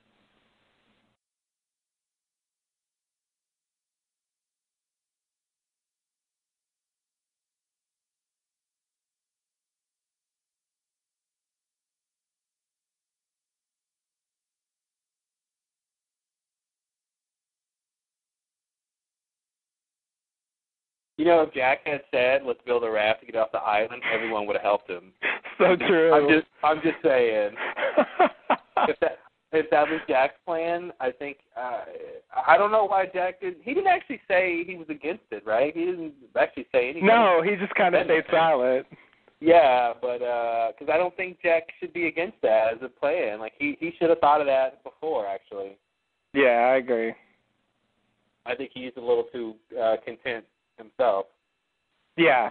You know, if Jack had said, "Let's build a raft to get off the island," everyone would have helped him. so true. I'm just, I'm just saying. if that, if that was Jack's plan, I think uh, I don't know why Jack did. He didn't actually say he was against it, right? He didn't actually say anything. no, he just kind of stayed silent. Yeah, but because I don't think Jack should be against that as a plan. Like he he should have thought of that before. Actually, Yeah, I agree. I think he's a little too uh, content himself. Yeah.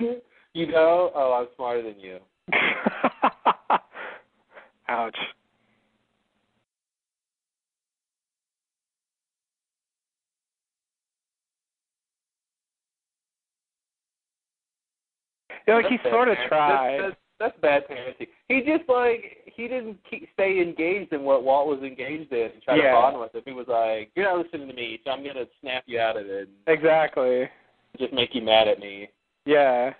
you know, oh, I'm smarter than you. Ouch. Yeah, like he That's bad sort of tried. That's, that's, that's bad parenting. He just like he didn't keep, stay engaged in what Walt was engaged in and try Yeah. to bond with him. He was like, "You're not listening to me, so I'm gonna snap you out of it Exactly. just make you mad at me." Yeah.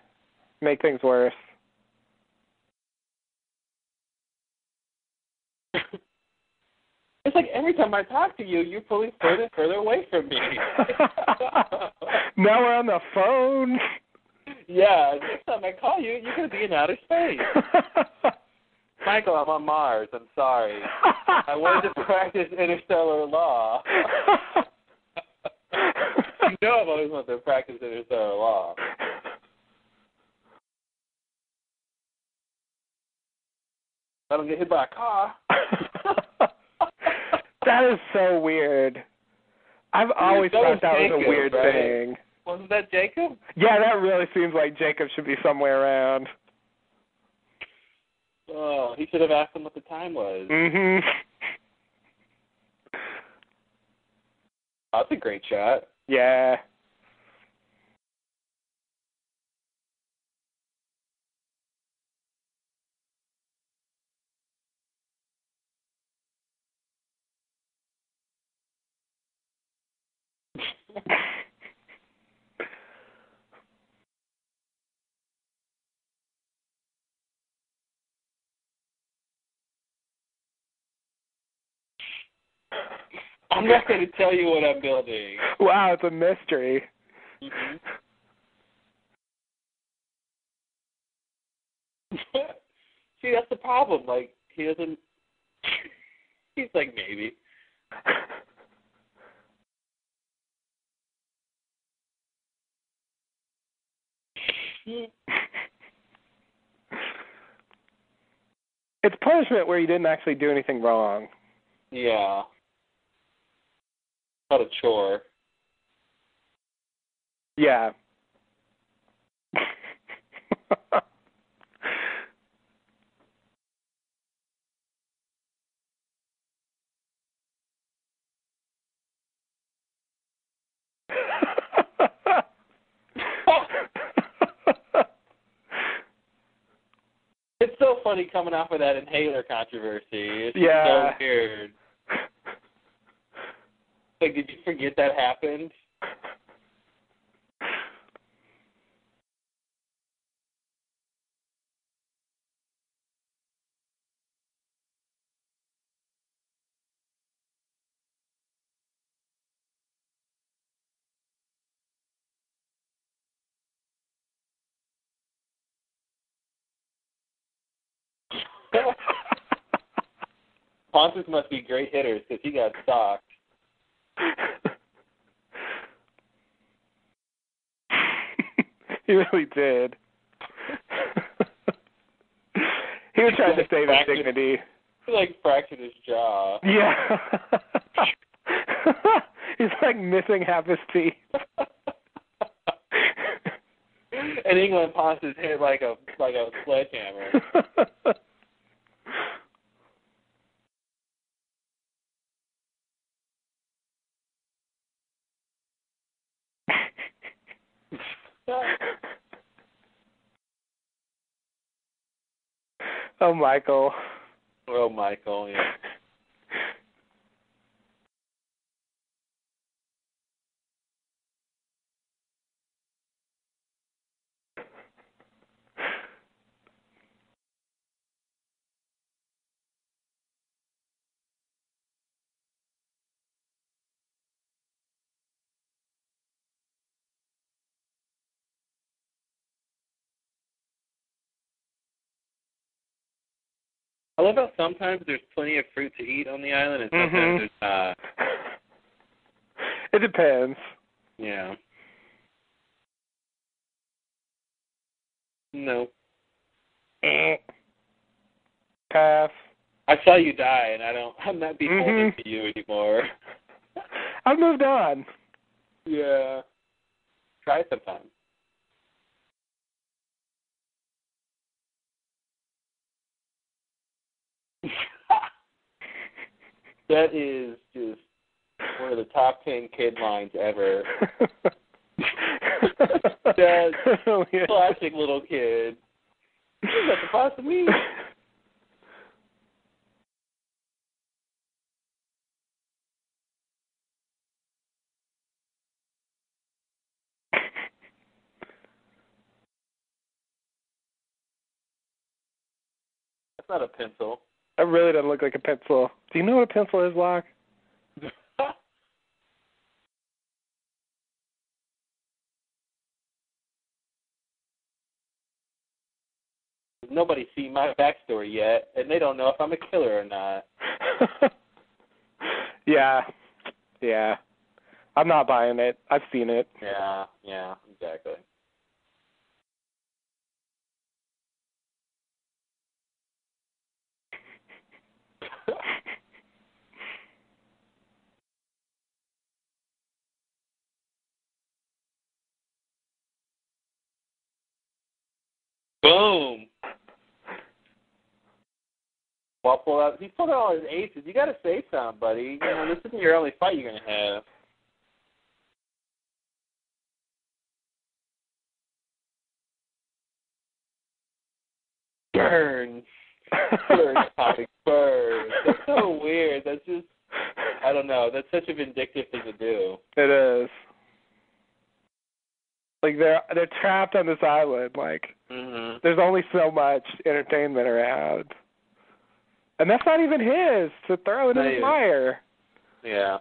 Make things worse. It's like every time I talk to you, you're pulling further and further away from me. now we're on the phone. yeah, next time I call you, you're gonna be in outer space. Michael, I'm on Mars. I'm sorry. I wanted to practice interstellar law. you know I've always wanted to practice interstellar law. I don't get hit by a car. that is so weird. I've always thought that was a weird right? thing. Wasn't that Jacob? Yeah, that really seems like Jacob should be somewhere around. Oh, he should have asked him what the time was. Mhm. That's a great shot. Yeah. I'm not going to tell you what I'm building. Wow, it's a mystery. Mhm. See, that's the problem. Like he doesn't. He's like maybe. It's punishment where you didn't actually do anything wrong. Yeah. Not a chore. Yeah. It's so funny coming off of that inhaler controversy. It's Yeah. so weird. Like, did you forget that happened? Pontus must be great hitters because he got socked. he really did. he was trying to save his dignity. He like fractured his jaw. Yeah. He's like missing half his teeth. and England Pontus hit like a like a sledgehammer. Oh, Michael. oh, Michael, yeah. I love how sometimes there's plenty of fruit to eat on the island, and sometimes Mhm. there's not. It depends. Yeah. No. Eh. Pass. I saw you die, and I don't. I'm not beholden Mhm. to you anymore. I've moved on. yeah. Try it sometime. That is just one of the top ten kid lines ever. Yes. Oh, yeah. Classic little kid. You got the boss of me. That's not a pencil. That really doesn't look like a pencil. Do you know what a pencil is, Locke? Nobody's seen my backstory yet, and they don't know if I'm a killer or not. yeah. Yeah. I'm not buying it. I've seen it. Yeah, yeah, exactly. Boom. Well, pull out. He pulled out all his aces. You got to say something, buddy. You know, this isn't your only fight you're gonna have. Burn, burn, Tommy, burn. That's so weird. That's just, I don't know. That's such a vindictive thing to do. It is. Like they're they're trapped on this island. Like Mhm. there's only so much entertainment around, and that's not even his to throw in Not the fire. Yeah.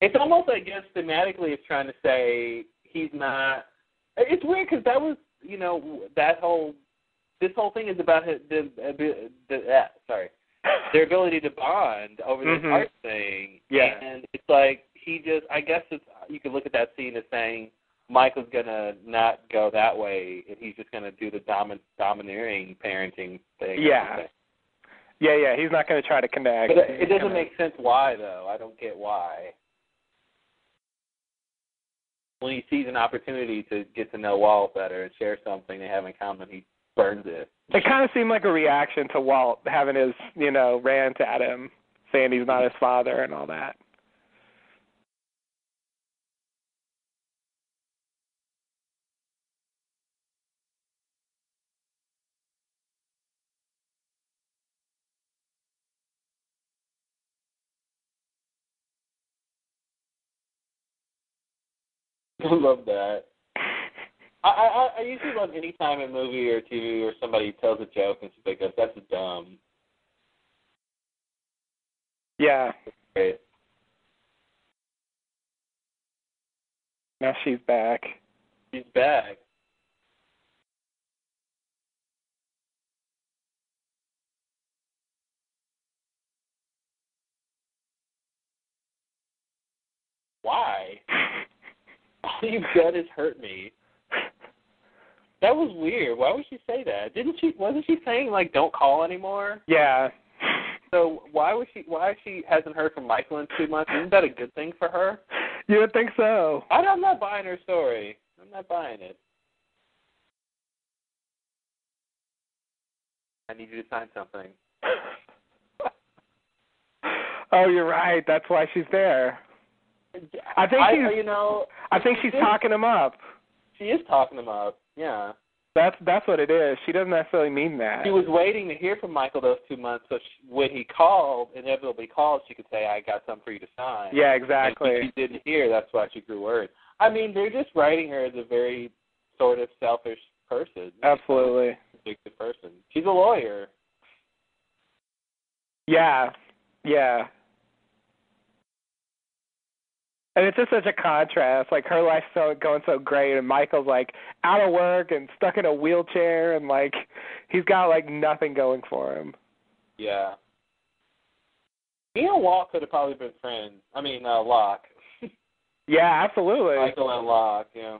It's almost, I guess, thematically, it's trying to say he's not. It's weird because that was, you know, that whole, this whole thing is about his, the, the, the uh, sorry, their ability to bond over this Mhm. art thing. Yeah. And it's like he just, I guess it's, you could look at that scene as saying Michael's gonna not go that way, and he's just gonna do the domin- domineering parenting thing. Yeah. Yeah, yeah. He's not going to try to connect. But it, it doesn't gonna- make sense why though. I don't get why. When he sees an opportunity to get to know Walt better and share something they have in common, he it. It kind of seemed like a reaction to Walt having his, you know, rant at him, saying he's not his father and all that. I love that. I, I I usually love any time a movie or TV or somebody tells a joke and somebody goes, oh, "That's dumb." Yeah. Great. Now she's back. She's back. Why? All you've done is hurt me. That was weird. Why would she say that? Didn't she? Wasn't she saying like don't call anymore? Yeah. So why was she? Why she hasn't heard from Michael in two months? Isn't that a good thing for her? You would think so. I, I'm not buying her story. I'm not buying it. I need you to sign something. oh, you're right. That's why she's there. I think I, she's. you know, I think she's talking him up. She is talking him up. Yeah. That's that's what it is. She doesn't necessarily mean that. She was waiting to hear from Michael those two months, so she, when he called, inevitably called, she could say, "I got something for you to sign." Yeah, exactly. if she didn't hear. That's why she grew worried. I mean, they're just writing her as a very sort of selfish person. Absolutely. Vindictive person. She's a lawyer. Yeah. Yeah. And it's just such a contrast. Like her life's so going so great, and Michael's like out of work and stuck in a wheelchair, and like he's got like nothing going for him. Yeah. Me and Walt could have probably been friends. I mean, uh, Locke. Yeah, absolutely. Michael and Locke. Yeah.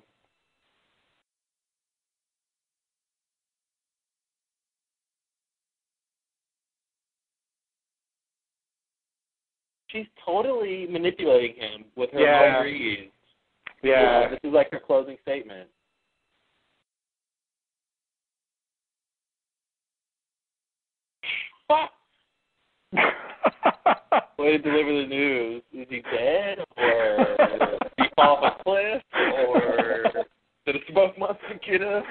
She's totally manipulating him with her Yeah. agrees. yeah. This is like her closing statement. Way to deliver the news. Is he dead? Or did he fall off a cliff? Or did a smoke monster get him?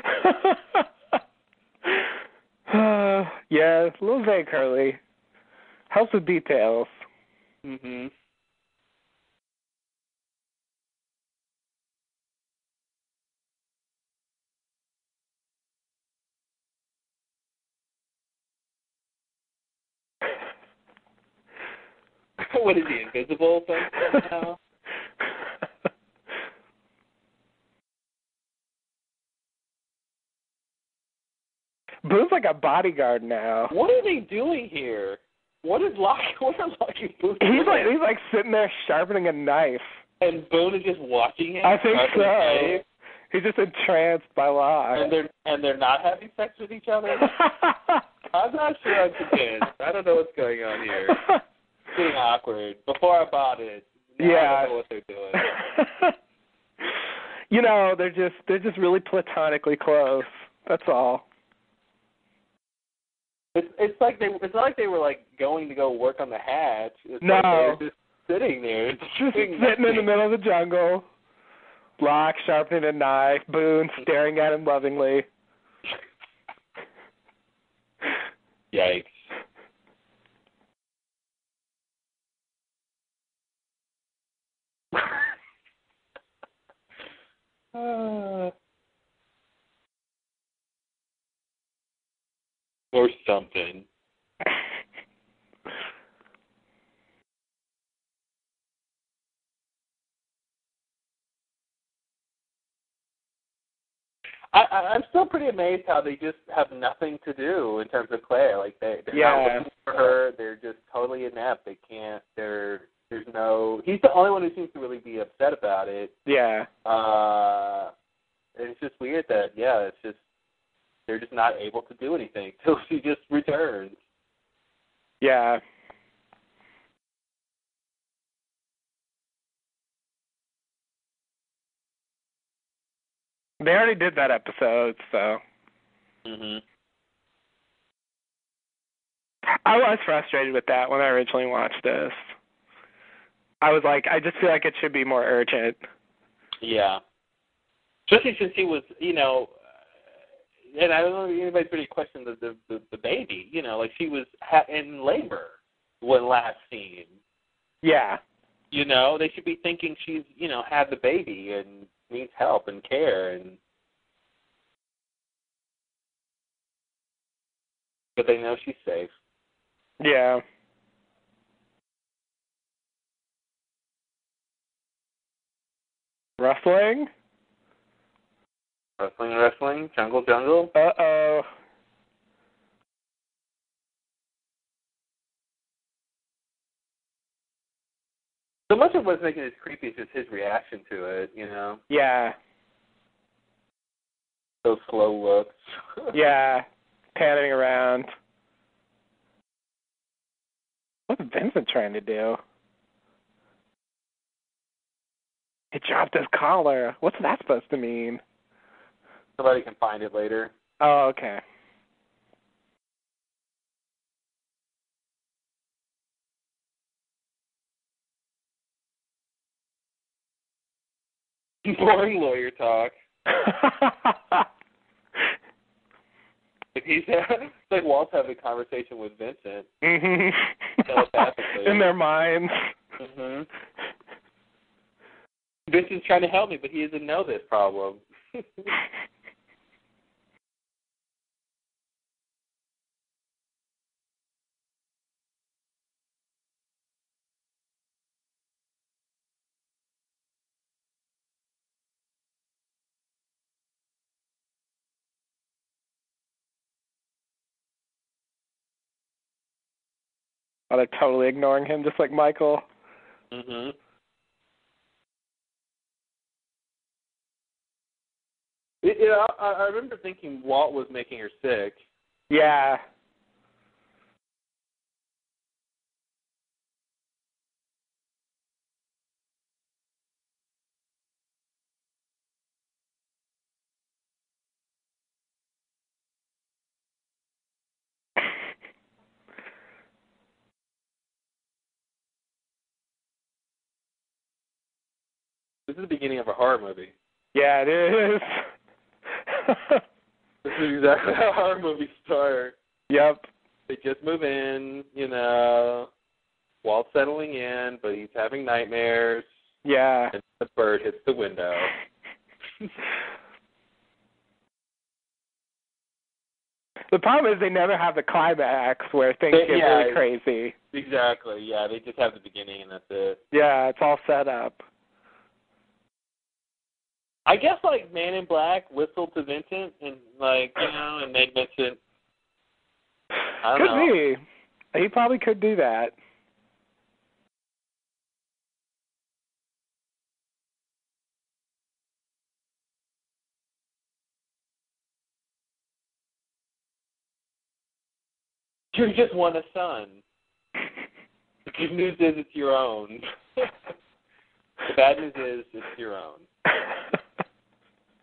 uh, yeah, a little vague, Curly. Helps with details. Hmm what is he, invisible somehow? Boone's like a bodyguard now. What are they doing here? What is Locke? What are Locke and Boone He's like he's like sitting there sharpening a knife. and Boone is just watching him. I think so. He's just entranced by Locke. And they're and they're not having sex with each other. I'm not sure I'm convinced. I don't know what's going on here. It's getting awkward. Before I bought it, now I Yeah. don't know what they're doing. you know, they're just they're just really platonically close. That's all. It's it's like they it's not like they were like going to go work on the hatch. It's No. like they were just sitting there, Just sitting in the middle of the jungle. Locke sharpening a knife, Boone staring at him lovingly. Yikes. Uh, or something. I, I, I'm still pretty amazed how they just have nothing to do in terms of Claire. Like they, they're Yeah. not looking for her. They're just totally inept. They can't. They're there's no. He's the only one who seems to really be upset about it. Yeah. Uh, and it's just weird that yeah, it's just they're just not able to do anything till she just returns. Yeah. They already did that episode, so Mhm. I was frustrated with that when I originally watched this. I was like, I just feel like it should be more urgent. Yeah. Especially since he was, you know, and I don't know if anybody's really questioned the the, the, the baby. You know, like she was ha- in labor when last seen. Yeah. You know, they should be thinking she's, you know, had the baby and needs help and care and but they know she's safe. Yeah. Wrestling? Wrestling, wrestling, jungle, jungle. Uh oh. So much of what's making it creepy is just his reaction to it, you know. Yeah. Those slow looks. Yeah. Panning around. What's Vincent trying to do? He dropped his collar. What's that supposed to mean? Somebody can find it later. Oh, okay. Boring lawyer talk. If he's it's like Walt's having a conversation with Vincent. mhm. Telepathically. In their minds. hmm Vincent's trying to help me, but he doesn't know this problem. Oh, they're totally ignoring him, just like Michael. hmm It, it, I, I remember thinking Walt was making her sick. Yeah. This is the beginning of a horror movie. Yeah, it is. This is exactly how horror movies start. yep. They just move in, you know. Walt's settling in, but he's having nightmares, Yeah. and the bird hits the window. The problem is they never have the climax where things They- get yeah. really crazy. exactly. Yeah, they just have the beginning, and that's it. Yeah, it's all set up. I guess like Man in Black whistled to Vincent, and like you know, and made Vincent. I don't could know. be. He probably could do that. You just want a son. The good news is it's your own. the bad news is it's your own.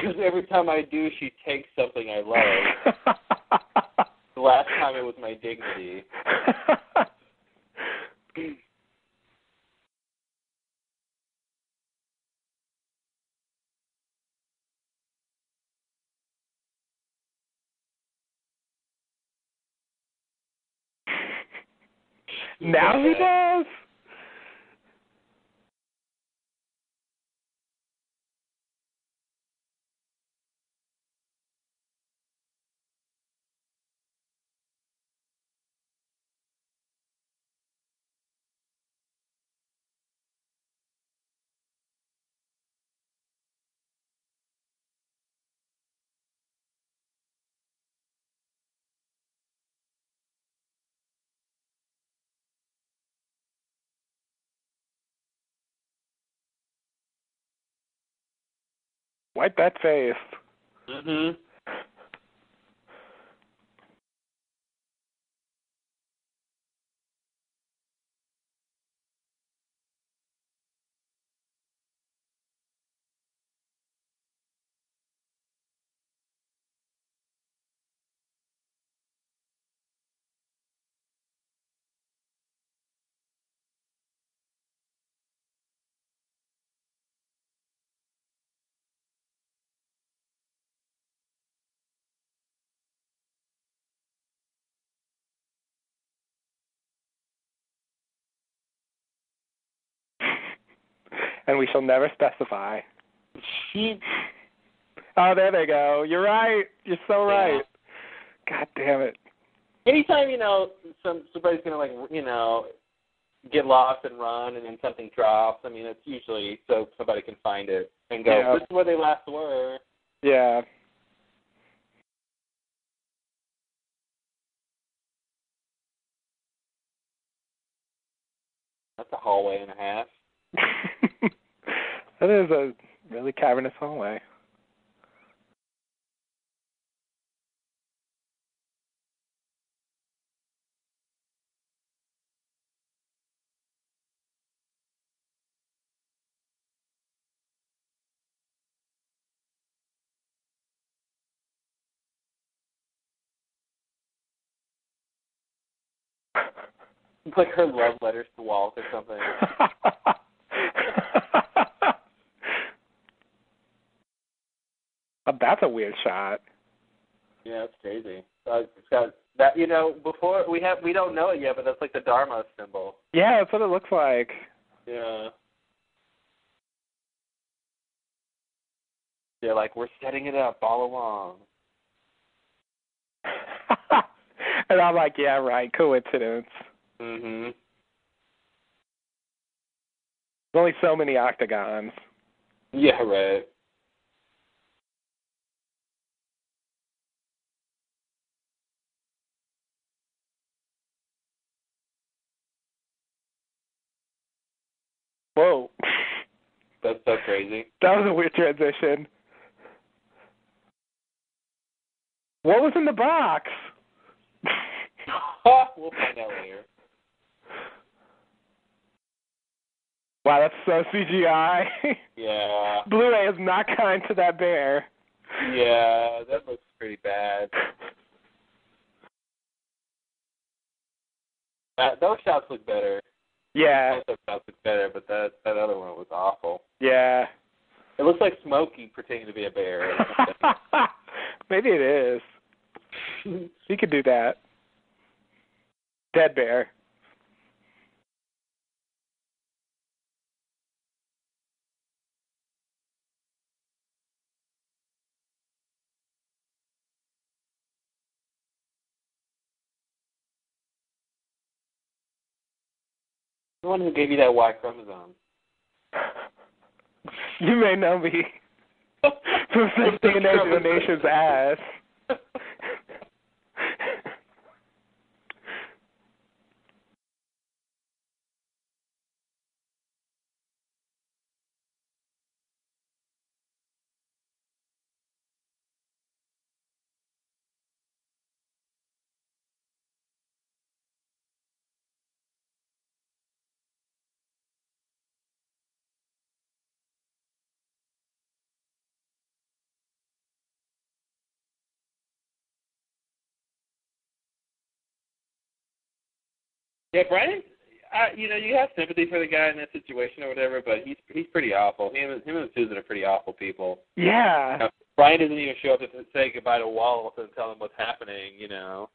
Because every time I do, she takes something I love. the last time it was my dignity. now he does. Wipe that face. Mhm. And we shall never specify. She, Oh, there they go. You're right. You're so Yeah. right. God damn it. anytime you know some somebody's gonna like you know get lost and run, and then something drops. I mean, it's usually so somebody can find it and go. Yeah. This is where they last were. Yeah. That's a hallway and a half. that is a really cavernous hallway. Like her love letters to Walt or something. Oh, that's a weird shot. Yeah, it's crazy. Uh, it's got that. You know, before we have we don't know it yet, but that's like the Dharma symbol. Yeah, that's what it looks like. Yeah. Yeah, like we're setting it up all along. and I'm like, yeah, right, coincidence. Mhm. There's only so many octagons. Yeah, right. Whoa. That's so crazy. That was a weird transition. What was in the box? we'll find out later. Wow, that's so CGI. Yeah. Blu-ray is not kind to that bear. Yeah, that looks pretty bad. That, those shots look better. Yeah, look better, but that that other one was awful. yeah. It looks like Smokey pretending to be a bear. Maybe it is. He could do that. Dead bear. The one who gave you that Y chromosome. You may know me from sending an to the nation's ass. Yeah, Brian. Uh, you know, you have sympathy for the guy in that situation or whatever, but he's he's pretty awful. Him and him and Susan are pretty awful people. Yeah. Brian doesn't even show up to say goodbye to Walt and tell him what's happening. You know.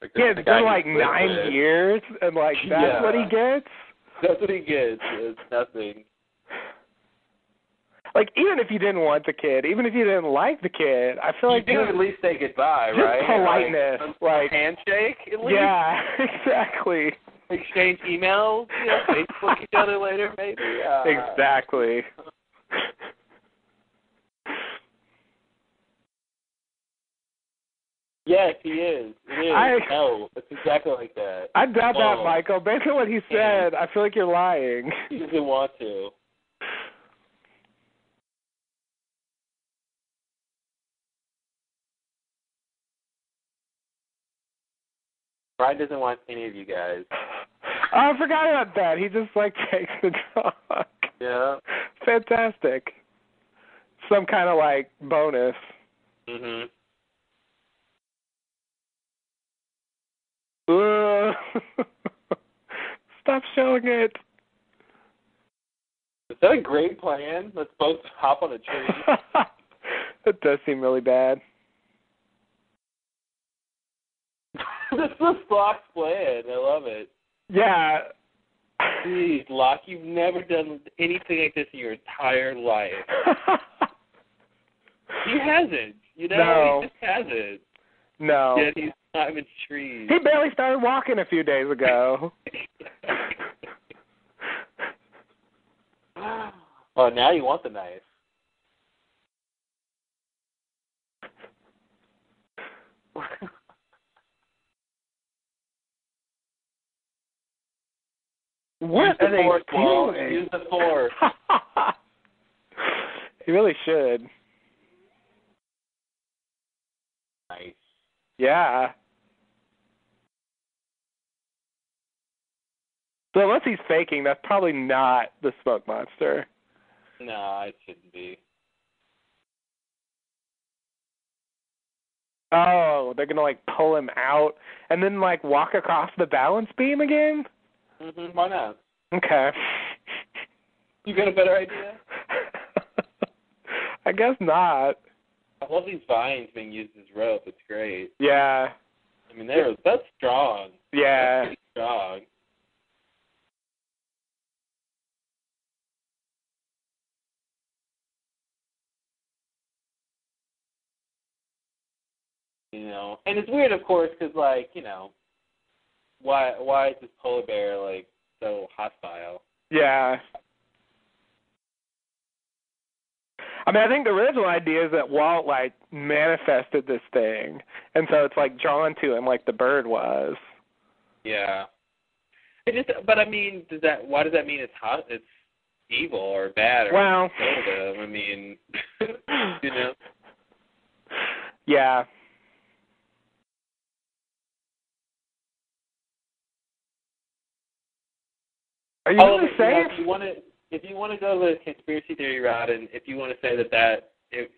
Like, Yeah, it's been like nine with. years, and like that's Yeah. what he gets. That's what he gets. It's nothing. Like even if you didn't want the kid, even if you didn't like the kid, I feel like you do at least say goodbye, just right? politeness, Like, like- handshake at least. yeah, exactly, Exchange emails. You know, Facebook each other later, maybe. Uh, exactly. Yes, he is. It is. I- no, it's exactly like that. I doubt that, Oh. Michael. Based on what he said, I feel like you're lying. He doesn't want to. Brian doesn't want any of you guys. Oh, I forgot about that. He just like takes the dog. Yeah. Fantastic. Some kind of like bonus. Mhm. Stop showing it. Is that a great plan? Let's both hop on a tree. that does seem really bad. this is Spock's plan. I love it. Yeah. Jeez, Locke, you've never done anything like this in your entire life. he hasn't. You know, No. he just hasn't. no. Yet he's climbing trees. He barely started walking a few days ago. oh, now you want the knife. What Use the are they force, doing? Use the force. he really should. Nice. Yeah. So unless he's faking, that's probably not the smoke monster. No, it shouldn't be. Oh, they're gonna like pull him out and then like walk across the balance beam again? Hmm Why not? Okay. You got a better idea? I guess not. I love these vines being used as rope. It's great. Yeah. I mean, they're that's strong. Yeah. That's strong. You know, and it's weird, of course, because like you know, why why is this polar bear like so hostile? Yeah. I mean, I think the original idea is that Walt like manifested this thing, and so it's like drawn to him like the bird was. Yeah. It just, but I mean, does that? Why does that mean it's hot? It's evil or bad or Well- I mean, you know. Yeah. Are you Oh, gonna you say know, it? if you want to, if you want to go the conspiracy theory route, and if you want to say that that, if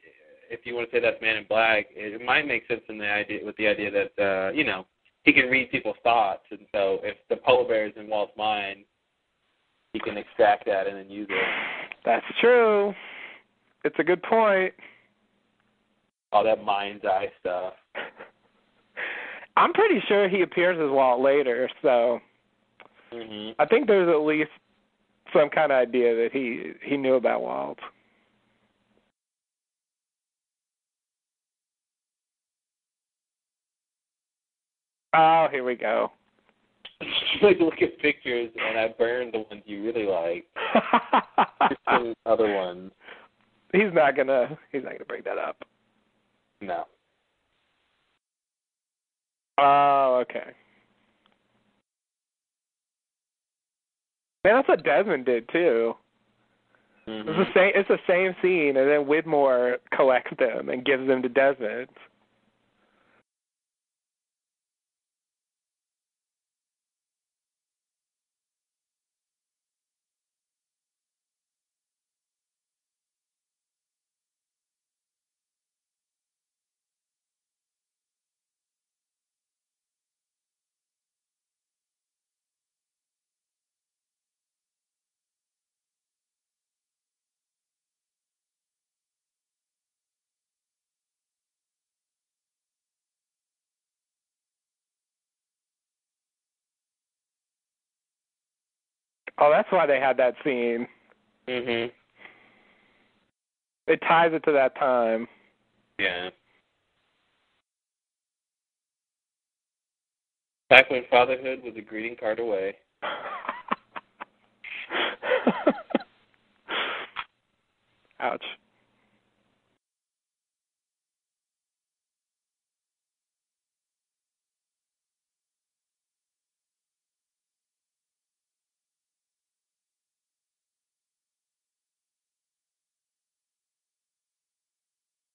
if you want to say that's Man in Black, it, it might make sense in the idea with the idea that uh, you know he can read people's thoughts, and so if the polar bear is in Walt's mind, he can extract that and then use it. That's true. It's a good point. All that mind's eye stuff. I'm pretty sure he appears as Walt later, so hmm I think there's at least some kind of idea that he he knew about Walt. Oh, here we go. like look at pictures, and I burned the ones you really like. Some other ones. he's not gonna he's not gonna bring that up. No. Oh, okay. Man, that's what Desmond did too. It's Mhm. the same. It's the same scene, and then Widmore collects them and gives them to Desmond. Oh, that's why they had that scene. Mhm. It ties it to that time. Yeah. Back when fatherhood was a greeting card away. Ouch.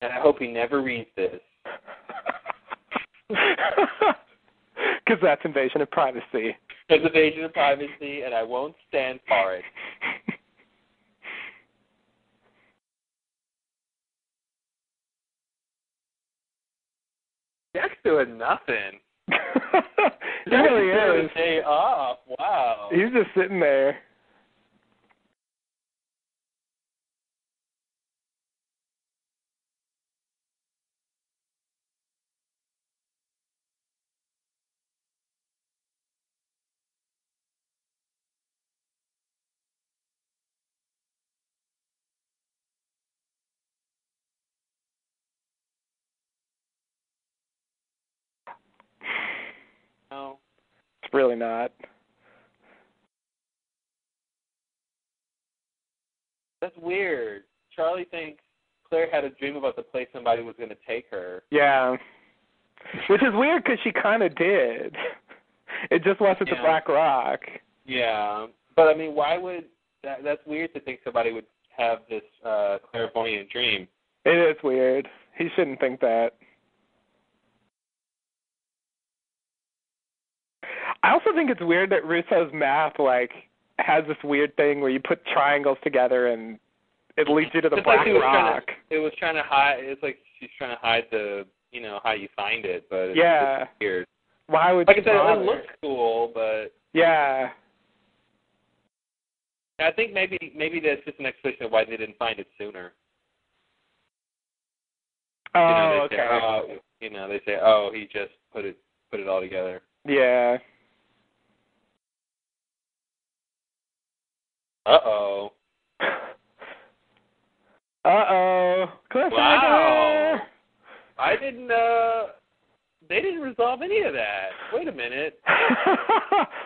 And I hope he never reads this. Because that's invasion of privacy. It's invasion of privacy, and I won't stand for it. Jack's doing nothing. he really is. day off. Wow. He's just sitting there. Really not. That's weird. Charlie thinks Claire had a dream about the place somebody was going to take her. Yeah. Which is weird because she kind of did. It just wasn't Yeah. the Black Rock. Yeah, but I mean, why would that? That's weird to think somebody would have this uh clairvoyant dream. It is weird. He shouldn't think that. I also think it's weird that Rousseau's math like has this weird thing where you put triangles together and it leads you to the It's like Black he was Rock. to, it was trying to hide. It's like she's trying to hide the, you know, how you find it, but it's, Yeah. it's weird. Why would Like I said, bother? it looks cool, but Yeah. I think maybe maybe that's just an explanation of why they didn't find it sooner. Oh, you know, oh, okay. Say, oh, you know, they say, oh, he just put it put it all together. Yeah. Uh oh. Uh oh. Wow. I didn't. uh They didn't resolve any of that. Wait a minute.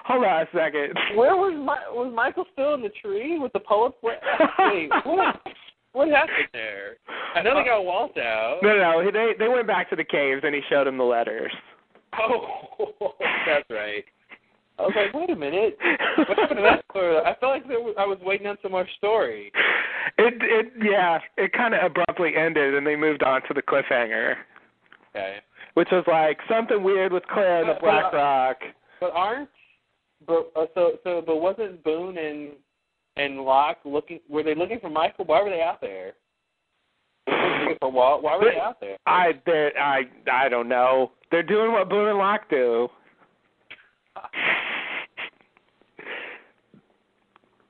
Hold on a second. Where was my was Michael still in the tree with the poet? Wait, what? What happened there? I know they got Walt out. No, no, no. They they went back to the caves and he showed him the letters. Oh, that's right. I was like, wait a minute. What happened to that story? I felt like there was, I was waiting on some more story. It it yeah, it kind of abruptly ended and they moved on to the cliffhanger, Okay. which was like something weird with Claire and the Black but- Rock. But aren't but uh, so so but wasn't Boone and and Locke looking were they looking for Michael? Why were they out there? They for Walt? Why were they out there? I I I don't know. They're doing what Boone and Locke do.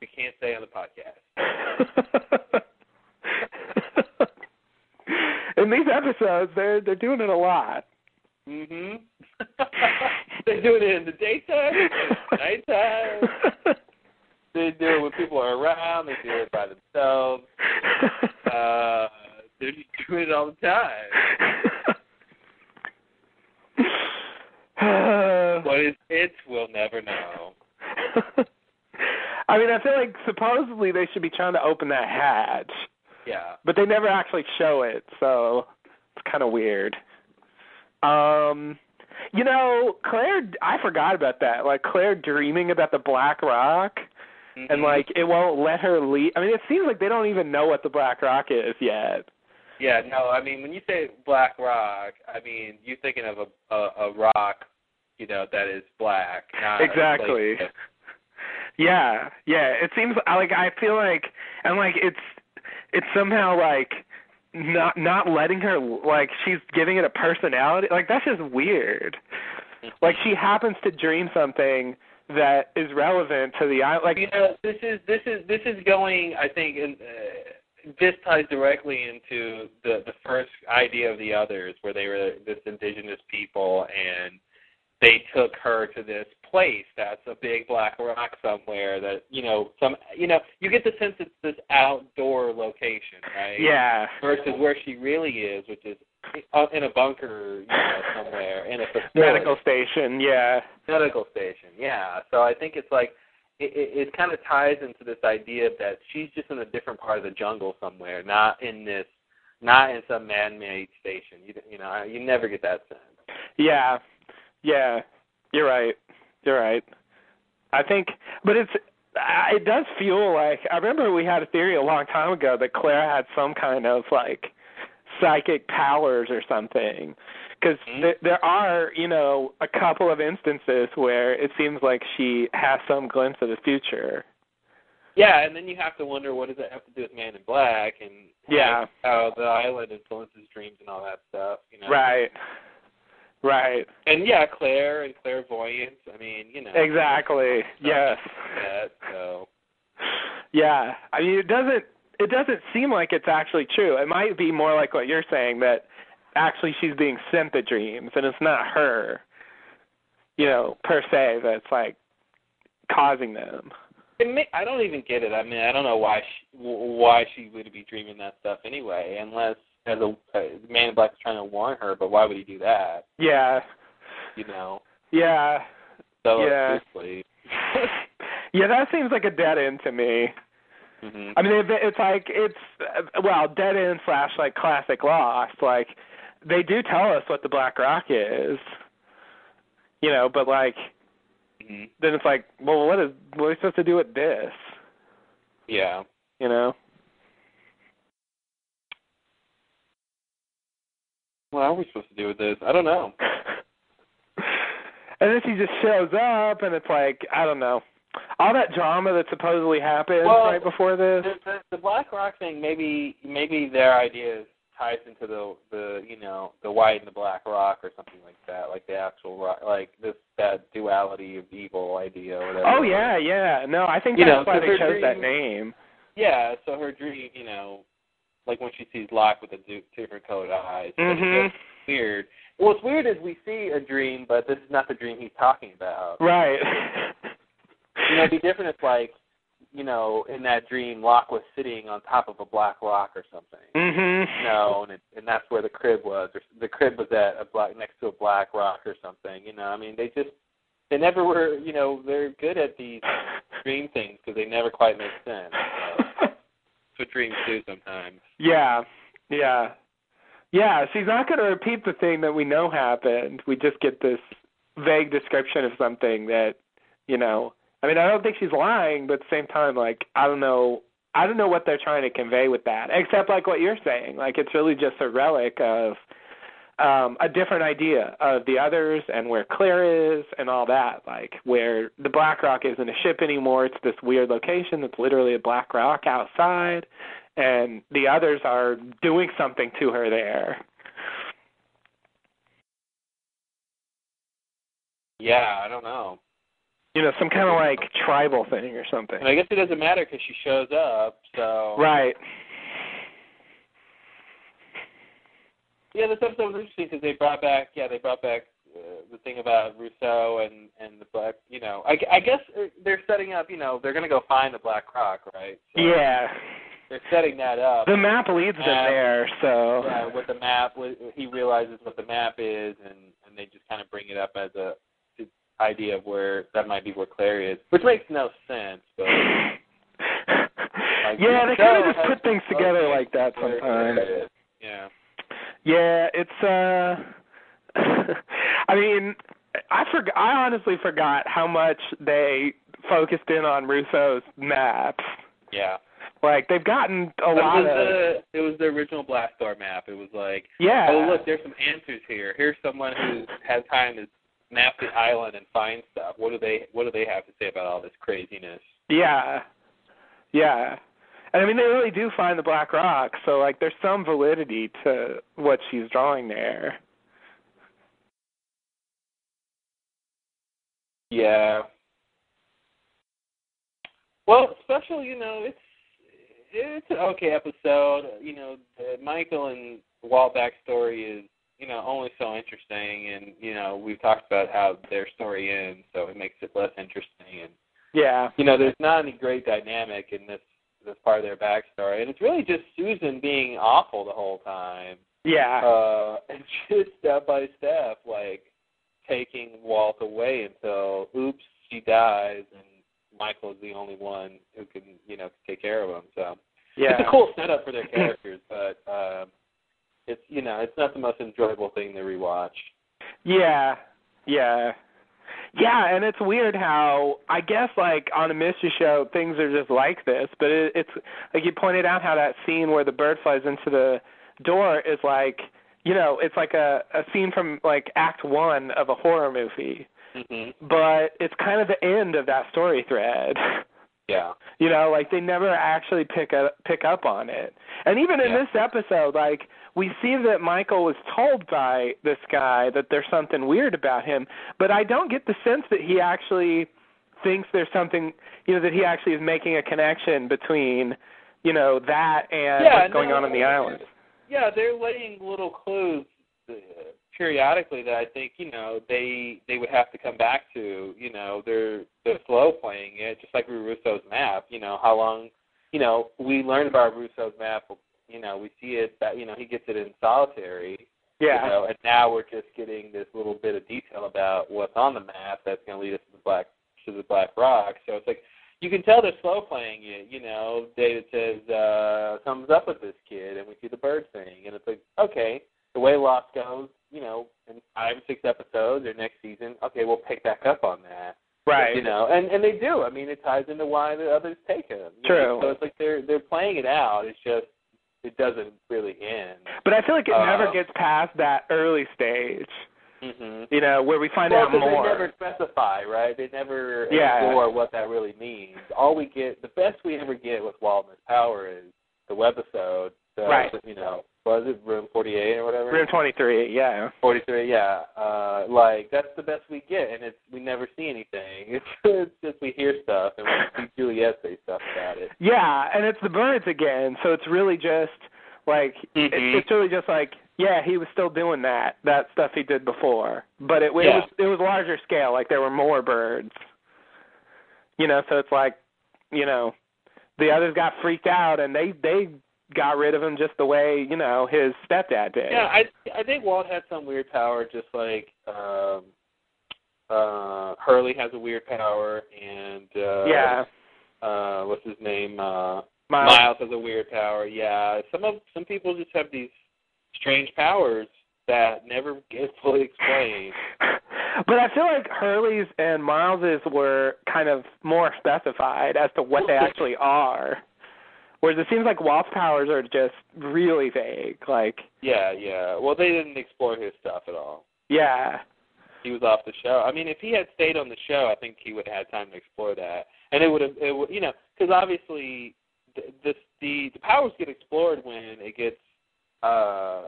We can't say on the podcast. In these episodes, they're they're doing it a lot. Mhm. they do it in the daytime, nighttime. They do it when people are around. They do it by themselves. Uh, they're just doing it all the time. What is it? We'll never know. I mean, I feel like supposedly they should be trying to open that hatch, Yeah. but they never actually show it, so it's kind of weird. Um, you know, Claire, I forgot about that. Like Claire dreaming about the Black Rock, and Mhm. like it won't let her leave. I mean, it seems like they don't even know what the Black Rock is yet. Yeah, no, I mean when you say black rock, I mean you're thinking of a a, a rock, you know, that is black. Not Exactly. Yeah, yeah. It seems like I feel like and like it's it's somehow like not not letting her like she's giving it a personality. Like that's just weird. Like she happens to dream something that is relevant to the island. Like you know, this is this is this is going. I think in, uh, this ties directly into the the first idea of the others, where they were this indigenous people and they took her to this place that's a big black rock somewhere that you know some you know you get the sense it's this outdoor location right yeah. versus where she really is which is uh, in a bunker you know somewhere in a facility Medical station, yeah. medical station. Yeah. So I think it's like it, it, it kind of ties into this idea that she's just in a different part of the jungle somewhere, not in this, not in some man-made station. You you know you never get that sense. Yeah. Yeah. You're right. You're right. I think but it's it does feel like I remember we had a theory a long time ago that Claire had some kind of like psychic powers or something because Mhm. th- there are you know a couple of instances where it seems like she has some glimpse of the future Yeah, and then you have to wonder what does that have to do with Man in Black and Yeah. how the island influences dreams and all that stuff. You know. right right And yeah, Claire and clairvoyance. I mean, you know. exactly yes like That, so. Yeah, I mean it doesn't it doesn't seem like it's actually true. It might be more like what you're saying that actually she's being sent the dreams and it's not her, you know, per se that's like causing them. It may, I don't even get it. I mean, I don't know why she, why she would be dreaming that stuff anyway, unless as a, a man in black is trying to warn her. But why would he do that? Yeah. You know. Yeah. sell Yeah. yeah, that seems like a dead end to me. Mm-hmm. I mean, it, it's like it's uh, well, dead end slash like classic Lost. Like they do tell us what the Black Rock is, you know, but like hmm then it's like, well, what is what are we supposed to do with this? Yeah. You know? What are we supposed to do with this? I don't know. and then she just shows up, and it's like I don't know, all that drama that supposedly happened Well, right before this. The, the, the Black Rock thing, maybe maybe their idea is ties into the the you know the white and the black rock or something like that, like the actual rock, like this that duality of evil idea or whatever. Oh yeah, yeah. No, I think You that's know, why they chose that name. Yeah, so her dream, you know, like when she sees Locke with the different colored eyes, but it's weird. What's weird is we see a dream, but this is not the dream he's talking about. Right. You know, it'd be different if like, you know, in that dream Locke was sitting on top of a black rock or something. mhm. You know, and it, and that's where the crib was, or the crib was at a black next to a black rock or something. You know, I mean, they just they never were. You know, they're good at these dream things because they never quite make sense. Dreams do sometimes. Yeah, yeah, yeah. She's not going to repeat the thing that we know happened. We just get this vague description of something that, you know. I mean, I don't think she's lying, but at the same time, like, I don't know. I don't know what they're trying to convey with that, except like what you're saying. Like, it's really just a relic of um a different idea of the others and where Claire is and all that. Like, where the Black Rock isn't a ship anymore. It's this weird location that's literally a Black Rock outside and the others are doing something to her there. Yeah, I don't know. You know, some kind of like tribal thing or something. And I guess it doesn't matter because she shows up. So Right. Yeah, this episode was interesting because they brought back yeah they brought back uh, the thing about Rousseau and and the black. You know, I, I guess they're setting up. You know, they're gonna go find the Black Rock, right? So Yeah. They're setting that up. The map leads them there, so yeah, with the map, with- he realizes what the map is, and and they just kind of bring it up as a idea of where that might be where Claire is, which makes no sense, but. Like, yeah, they kind of just put things together like that sometimes. Yeah. Yeah, it's uh I mean, I forgot I honestly forgot how much they focused in on Rousseau's maps. Yeah. Like they've gotten a But lot was of the it was the original blast door map. It was like, Yeah. oh look, there's some answers here. Here's someone who has time to map the island and find stuff. What do they What do they have to say about all this craziness? Yeah. Yeah. And I mean they really do find the Black Rock, so like there's some validity to what she's drawing there. Yeah. Well, special, you know, it's it's an okay episode. You know, the Michael and Walt backstory is you know only so interesting, and you know we've talked about how their story ends, so it makes it less interesting. And Yeah. you know, there's not any great dynamic in this this part of their backstory, and it's really just Susan being awful the whole time, Yeah. uh, and just step by step, like taking Walt away until oops, she dies, and Michael is the only one who can you know take care of him. So yeah. it's a cool setup for their characters, but um, it's you know it's not the most enjoyable thing to rewatch. Yeah, yeah, yeah, and it's weird how I guess like on a mystery show things are just like this, but it, it's like you pointed out how that scene where the bird flies into the door is like you know it's like a a scene from like Act One of a horror movie, hmm but it's kind of the end of that story thread. Yeah. You know, like they never actually pick up pick up on it. And even in Yeah. this episode, like we see that Michael was told by this guy that there's something weird about him, but I don't get the sense that he actually thinks there's something, you know, that he actually is making a connection between, you know, that and yeah, what's going no, on on the island. Yeah, they're laying little clues periodically that I think you know they they would have to come back to. You know, they're they're slow playing it, just like Rousseau's map. You know, how long? You know, we learned about Rousseau's map. You know, we see it that you know he gets it in solitary. Yeah. You know, and now we're just getting this little bit of detail about what's on the map that's going to lead us to the Black to the Black Rock. So it's like you can tell they're slow playing it. You know, David says uh, something's up with this kid, and we see the bird thing, and it's like okay, the way Lost goes, you know, in five or six episodes or next season, okay, we'll pick back up on that. Right. You know, and and they do. I mean, it ties into why the others take him. True. know? So it's like they're they're playing it out. It's just it doesn't really end. But I feel like it Uh, never gets past that early stage. Mm-hmm. You know, where we find well, out more. they never specify, right? They never Yeah. explore what that really means. All we get, the best we ever get with Waldman's Power is the webisode. The, Right. You know, was it Room 48 or whatever? Room 23, yeah. 43, yeah. Uh, like that's the best we get, and it's we never see anything. It's it's just we hear stuff and we see Juliet say stuff about it. Yeah, and it's the birds again, so it's really just like it, Mhm. it's really just like yeah, he was still doing that that stuff he did before, but it, it Yeah. was it was larger scale. Like there were more birds, you know. So it's like you know, the others got freaked out and they they got rid of him just the way you know his stepdad did. Yeah, I I think Walt had some weird power, just like um, uh, Hurley has a weird power, and uh, yeah. uh, what's his name? Uh, Miles. Miles has a weird power. Yeah, some of some people just have these strange powers that never get fully explained. but I feel like Hurley's and Miles's were kind of more specified as to what they actually are. Whereas it seems like Walt's powers are just really vague. Like, Yeah, yeah. Well, they didn't explore his stuff at all. yeah, He was off the show. I mean, if he had stayed on the show, I think he would have had time to explore that, and it would have, it would, you know, because obviously the, the the the powers get explored when it gets uh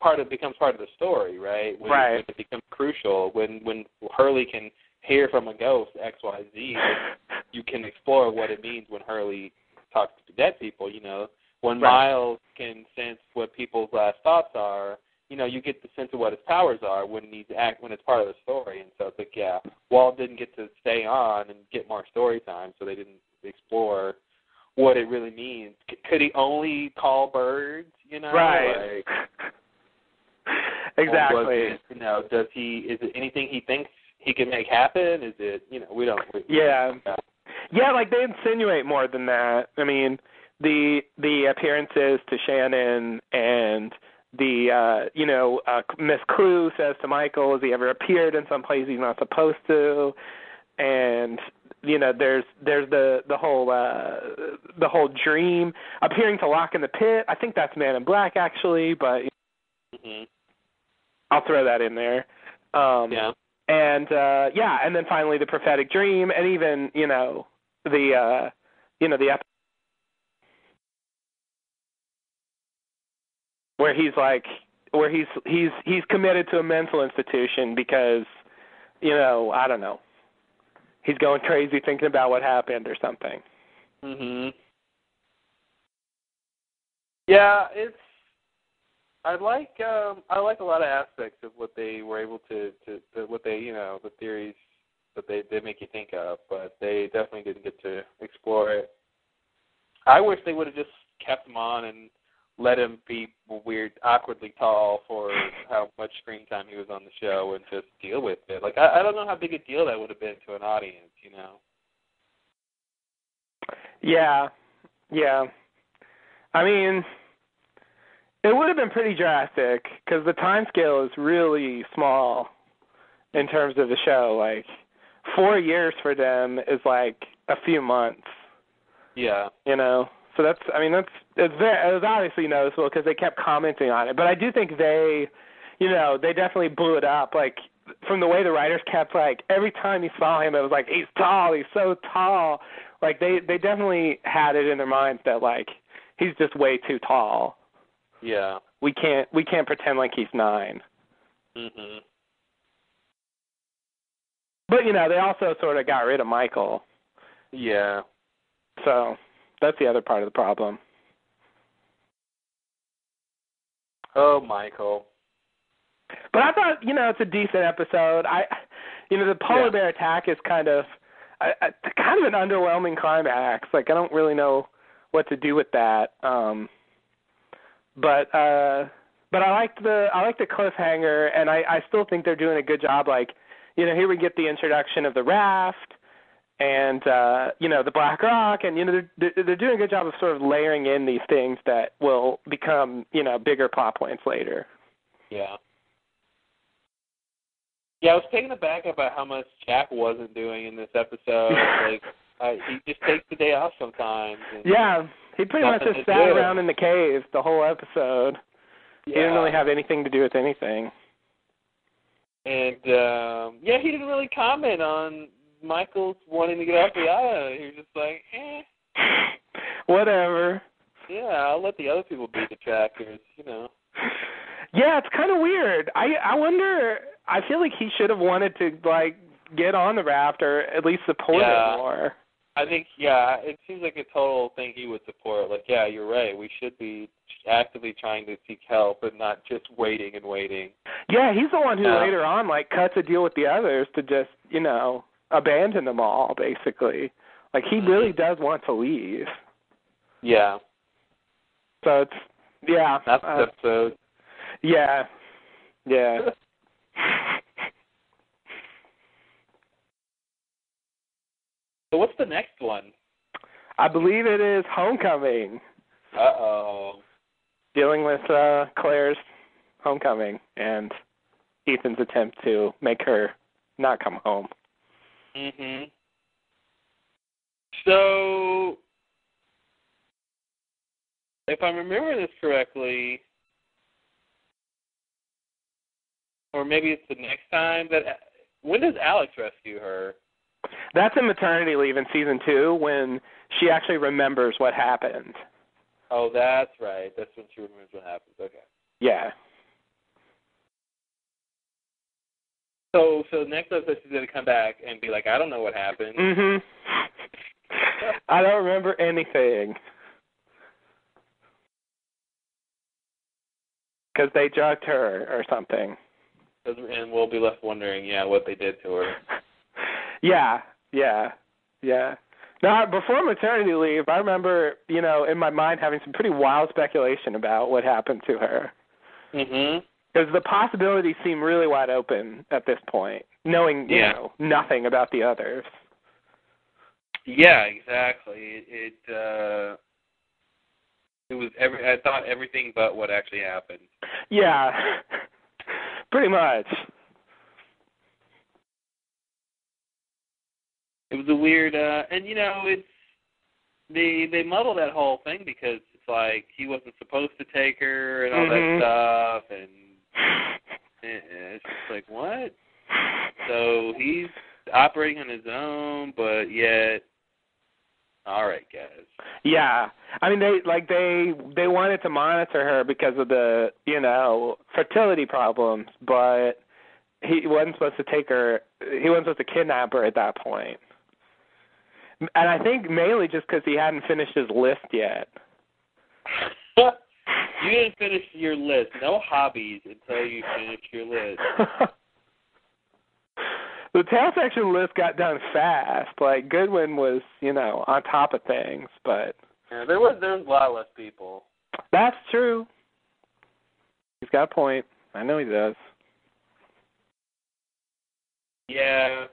part of becomes part of the story, right? When, Right. when it becomes crucial. When when Hurley can hear from a ghost X Y Z, you can explore what it means when Hurley talks to dead people. You know, when Right. Miles can sense what people's last thoughts are, you know, you get the sense of what his powers are when he's act when it's part of the story. And so it's like, yeah, Walt didn't get to stay on and get more story time, so they didn't explore what it really means. C- could he only call birds? You know, right. Like, exactly. it, you know, does he? Is it anything he thinks he can make happen? Is it? You know, we don't. We, Yeah. Yeah, like they insinuate more than that. I mean, the the appearances to Shannon and the uh you know, uh Miss Klugh says to Michael, has he ever appeared in some place he's not supposed to? And you know, there's there's the the whole uh the whole dream appearing to Locke in the pit. I think that's Man in Black actually, but hmm I'll throw that in there. Um Yeah. and uh yeah and then finally the prophetic dream and even you know the uh you know the ep- where he's like where he's he's he's committed to a mental institution because you know i don't know he's going crazy thinking about what happened or something Mhm. Yeah, it's. I like um I like a lot of aspects of what they were able to to, to what they you know the theories they they make you think of, but they definitely didn't get to explore it. I wish they would have just kept him on and let him be weird, awkwardly tall for how much screen time he was on the show and just deal with it. Like I, I don't know how big a deal that would have been to an audience, you know. yeah yeah i mean it would have been pretty drastic because the time scale is really small in terms of the show like four years for them is like a few months. Yeah. you know? So that's i mean that's it's very it was obviously noticeable because they kept commenting on it. But i do think they you know they definitely blew it up. Like from the way the writers kept like every time you saw him it was like he's tall he's so tall. Like they they definitely had it in their minds that like he's just way too tall. Yeah. we can't we can't pretend like he's nine. Mhm. But you know they also sort of got rid of michael Yeah. so that's the other part of the problem Oh, Michael. But I thought, you know, it's a decent episode. I, you know, the polar Yeah. bear attack is kind of, a, a, kind of an underwhelming climax. Like I don't really know what to do with that. Um, but uh, but I liked the I like the cliffhanger, and I I still think they're doing a good job. Like, you know, here we get the introduction of the raft and uh you know the black rock and you know they're they're doing a good job of sort of layering in these things that will become you know bigger plot points later Yeah. Yeah, I was taken aback about how much Jack wasn't doing in this episode. like, uh, he just takes the day off sometimes. And, yeah he pretty much just sat around in the cave the whole episode Yeah. he didn't really have anything to do with anything And um yeah, he didn't really comment on Michael's wanting to get off the island. He was just like, eh, whatever yeah, I'll let the other people be the trackers, you know. yeah it's kind of weird i i wonder i feel like he should have wanted to like get on the raft or at least support Yeah. it more I think, yeah, it seems like a total thing he would support. Like, yeah, you're right. We should be actively trying to seek help and not just waiting and waiting. Yeah, he's the one who later on like cuts a deal with the others to just, you know, abandon them all basically. Like he really does want to leave. Yeah, So it's yeah. that's uh, episode. yeah. Yeah. So what's the next one? I believe it is Homecoming, Uh oh. dealing with uh Claire's homecoming and Ethan's attempt to make her not come home. Mhm. So, if I'm remembering this correctly, or maybe it's the next time that when does Alex rescue her? That's in maternity leave in season two when she actually remembers what happened. Oh, that's right. That's when she remembers what happened. Okay. Yeah. So, so next episode she's gonna come back and be like, I don't know what happened. Mhm. I don't remember anything. Because they drugged her or something. And we'll be left wondering, yeah, what they did to her. Yeah, yeah, yeah. Now, before maternity leave, I remember, you know, in my mind having some pretty wild speculation about what happened to her. Mhm. Because the possibilities seem really wide open at this point, knowing, you Yeah. know, nothing about the others. Yeah, exactly. It, it uh it was every I thought everything but what actually happened. Yeah, pretty much. It was a weird uh and you know, it's they they muddle that whole thing because it's like he wasn't supposed to take her and all Mhm. that stuff and eh, it's just like what? So he's operating on his own but yet all right, guys. Yeah, I mean they like they they wanted to monitor her because of the you know fertility problems, but he wasn't supposed to take her. He wasn't supposed to kidnap her at that point. And I think mainly just because he hadn't finished his list yet. you didn't finish your list. No hobbies until you finish your list. the tail section list got done fast. Like Goodwin was, you know, on top of things, but Yeah, there was there was a lot less people. that's true. He's got a point. I know he does. Yeah,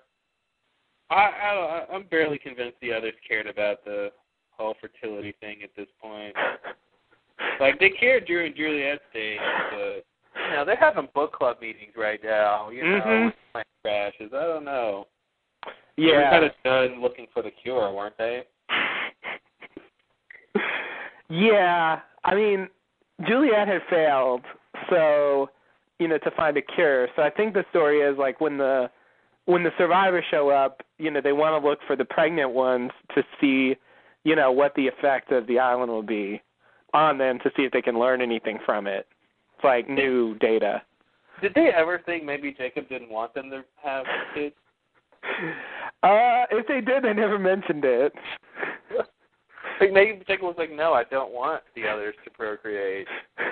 I, I I'm barely convinced the others cared about the whole fertility thing at this point. Like they cared during Juliet's days, but you know they're having book club meetings right now. You know, Mhm. with plane crashes. I don't know. Yeah, they were kind of done looking for the cure, weren't they? Yeah, I mean, Juliet had failed, so you know to find a cure. So I think the story is like when the when the survivors show up, you know they want to look for the pregnant ones to see, you know, what the effect of the island will be on them to see if they can learn anything from it. It's like new data. Did they ever think maybe Jacob didn't want them to have kids? Uh, if they did, they never mentioned it. Like maybe Jacob was like, "No, I don't want the others to procreate."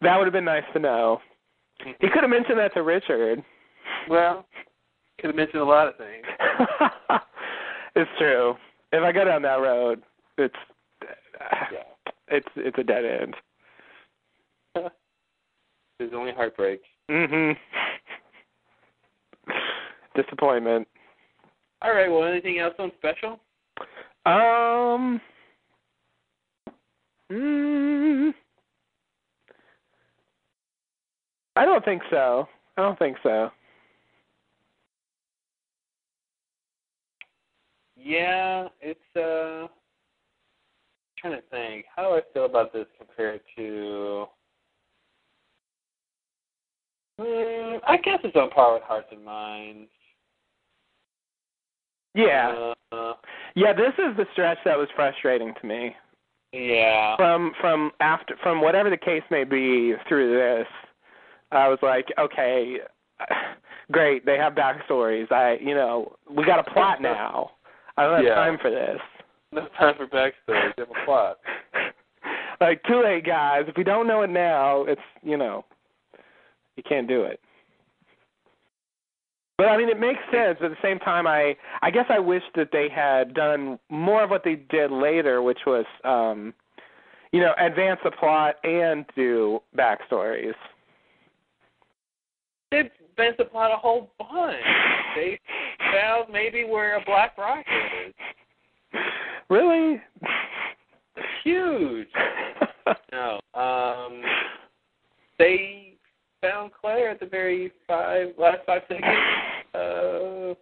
That would have been nice to know. He could have mentioned that to Richard. Well, could have mentioned a lot of things. it's true. If I go down that road, it's Yeah. it's it's a dead end. There's only heartbreak. Mhm. disappointment. All right. Well, anything else on special? Um. Mm, I don't think so. I don't think so. Yeah, it's uh. I'm trying to think. How do I feel about this compared to? Mm, I guess it's on par with Hearts and Minds. Yeah. Uh, Yeah, this is the stretch that was frustrating to me. yeah. From from after from whatever the case may be through this, I was like, okay, great, they have backstories. I you know, we got a plot now. I don't have Yeah. time for this. No time for backstory. You have a plot. like too late guys. If we don't know it now, it's you know you can't do it. But I mean it makes sense, but at the same time I I guess I wish that they had done more of what they did later, which was um you know, advance the plot and do backstories. They bent the plot a whole bunch. They found maybe where a black rocket is. Really? Huge. No. Um they found Claire at the very five last five seconds. Uh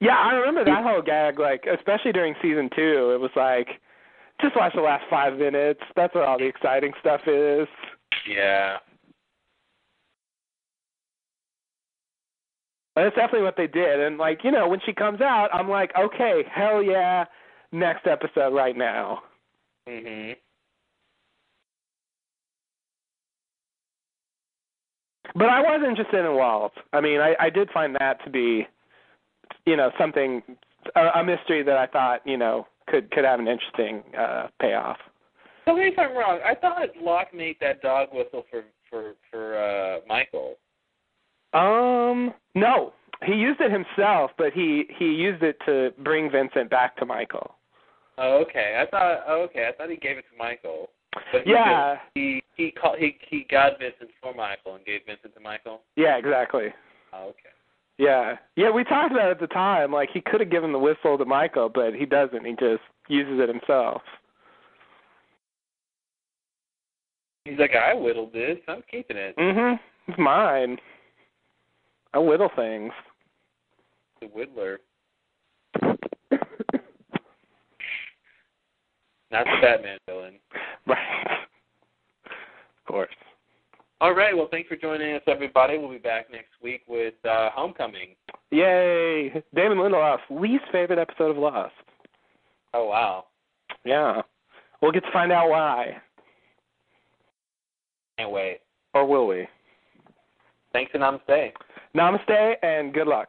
yeah, I remember that whole gag, like especially during season two. It was like, just watch the last five minutes. That's where all the exciting stuff is. yeah. That's definitely what they did. And like, you know, when she comes out, I'm like, okay, hell yeah, next episode right now. Mhm. But I was interested in Walt. I mean, I, I did find that to be, you know, something a, a mystery that I thought, you know, could could have an interesting uh payoff. Tell me if I'm wrong. I thought Locke made that dog whistle for for for uh Michael. Um, no, he used it himself, but he he used it to bring Vincent back to Michael. Oh, okay. I thought. Oh, okay. I thought he gave it to Michael. But he Yeah. just- he he called. He he got Vincent for Michael and gave Vincent to Michael. Yeah, exactly. Oh, okay. Yeah, yeah. We talked about it at the time. Like he could have given the whistle to Michael, but he doesn't. He just uses it himself. He's like, I whittled this. I'm keeping it. Mhm. It's mine. I whittle things. The whittler, not the Batman villain. right. Of course. All right. Well, thanks for joining us, everybody. We'll be back next week with uh, Homecoming. Yay! Damon Lindelof's least favorite episode of Lost. Oh wow. Yeah. We'll get to find out why. Can't wait. Or will we? Thanks and namaste. Namaste and good luck.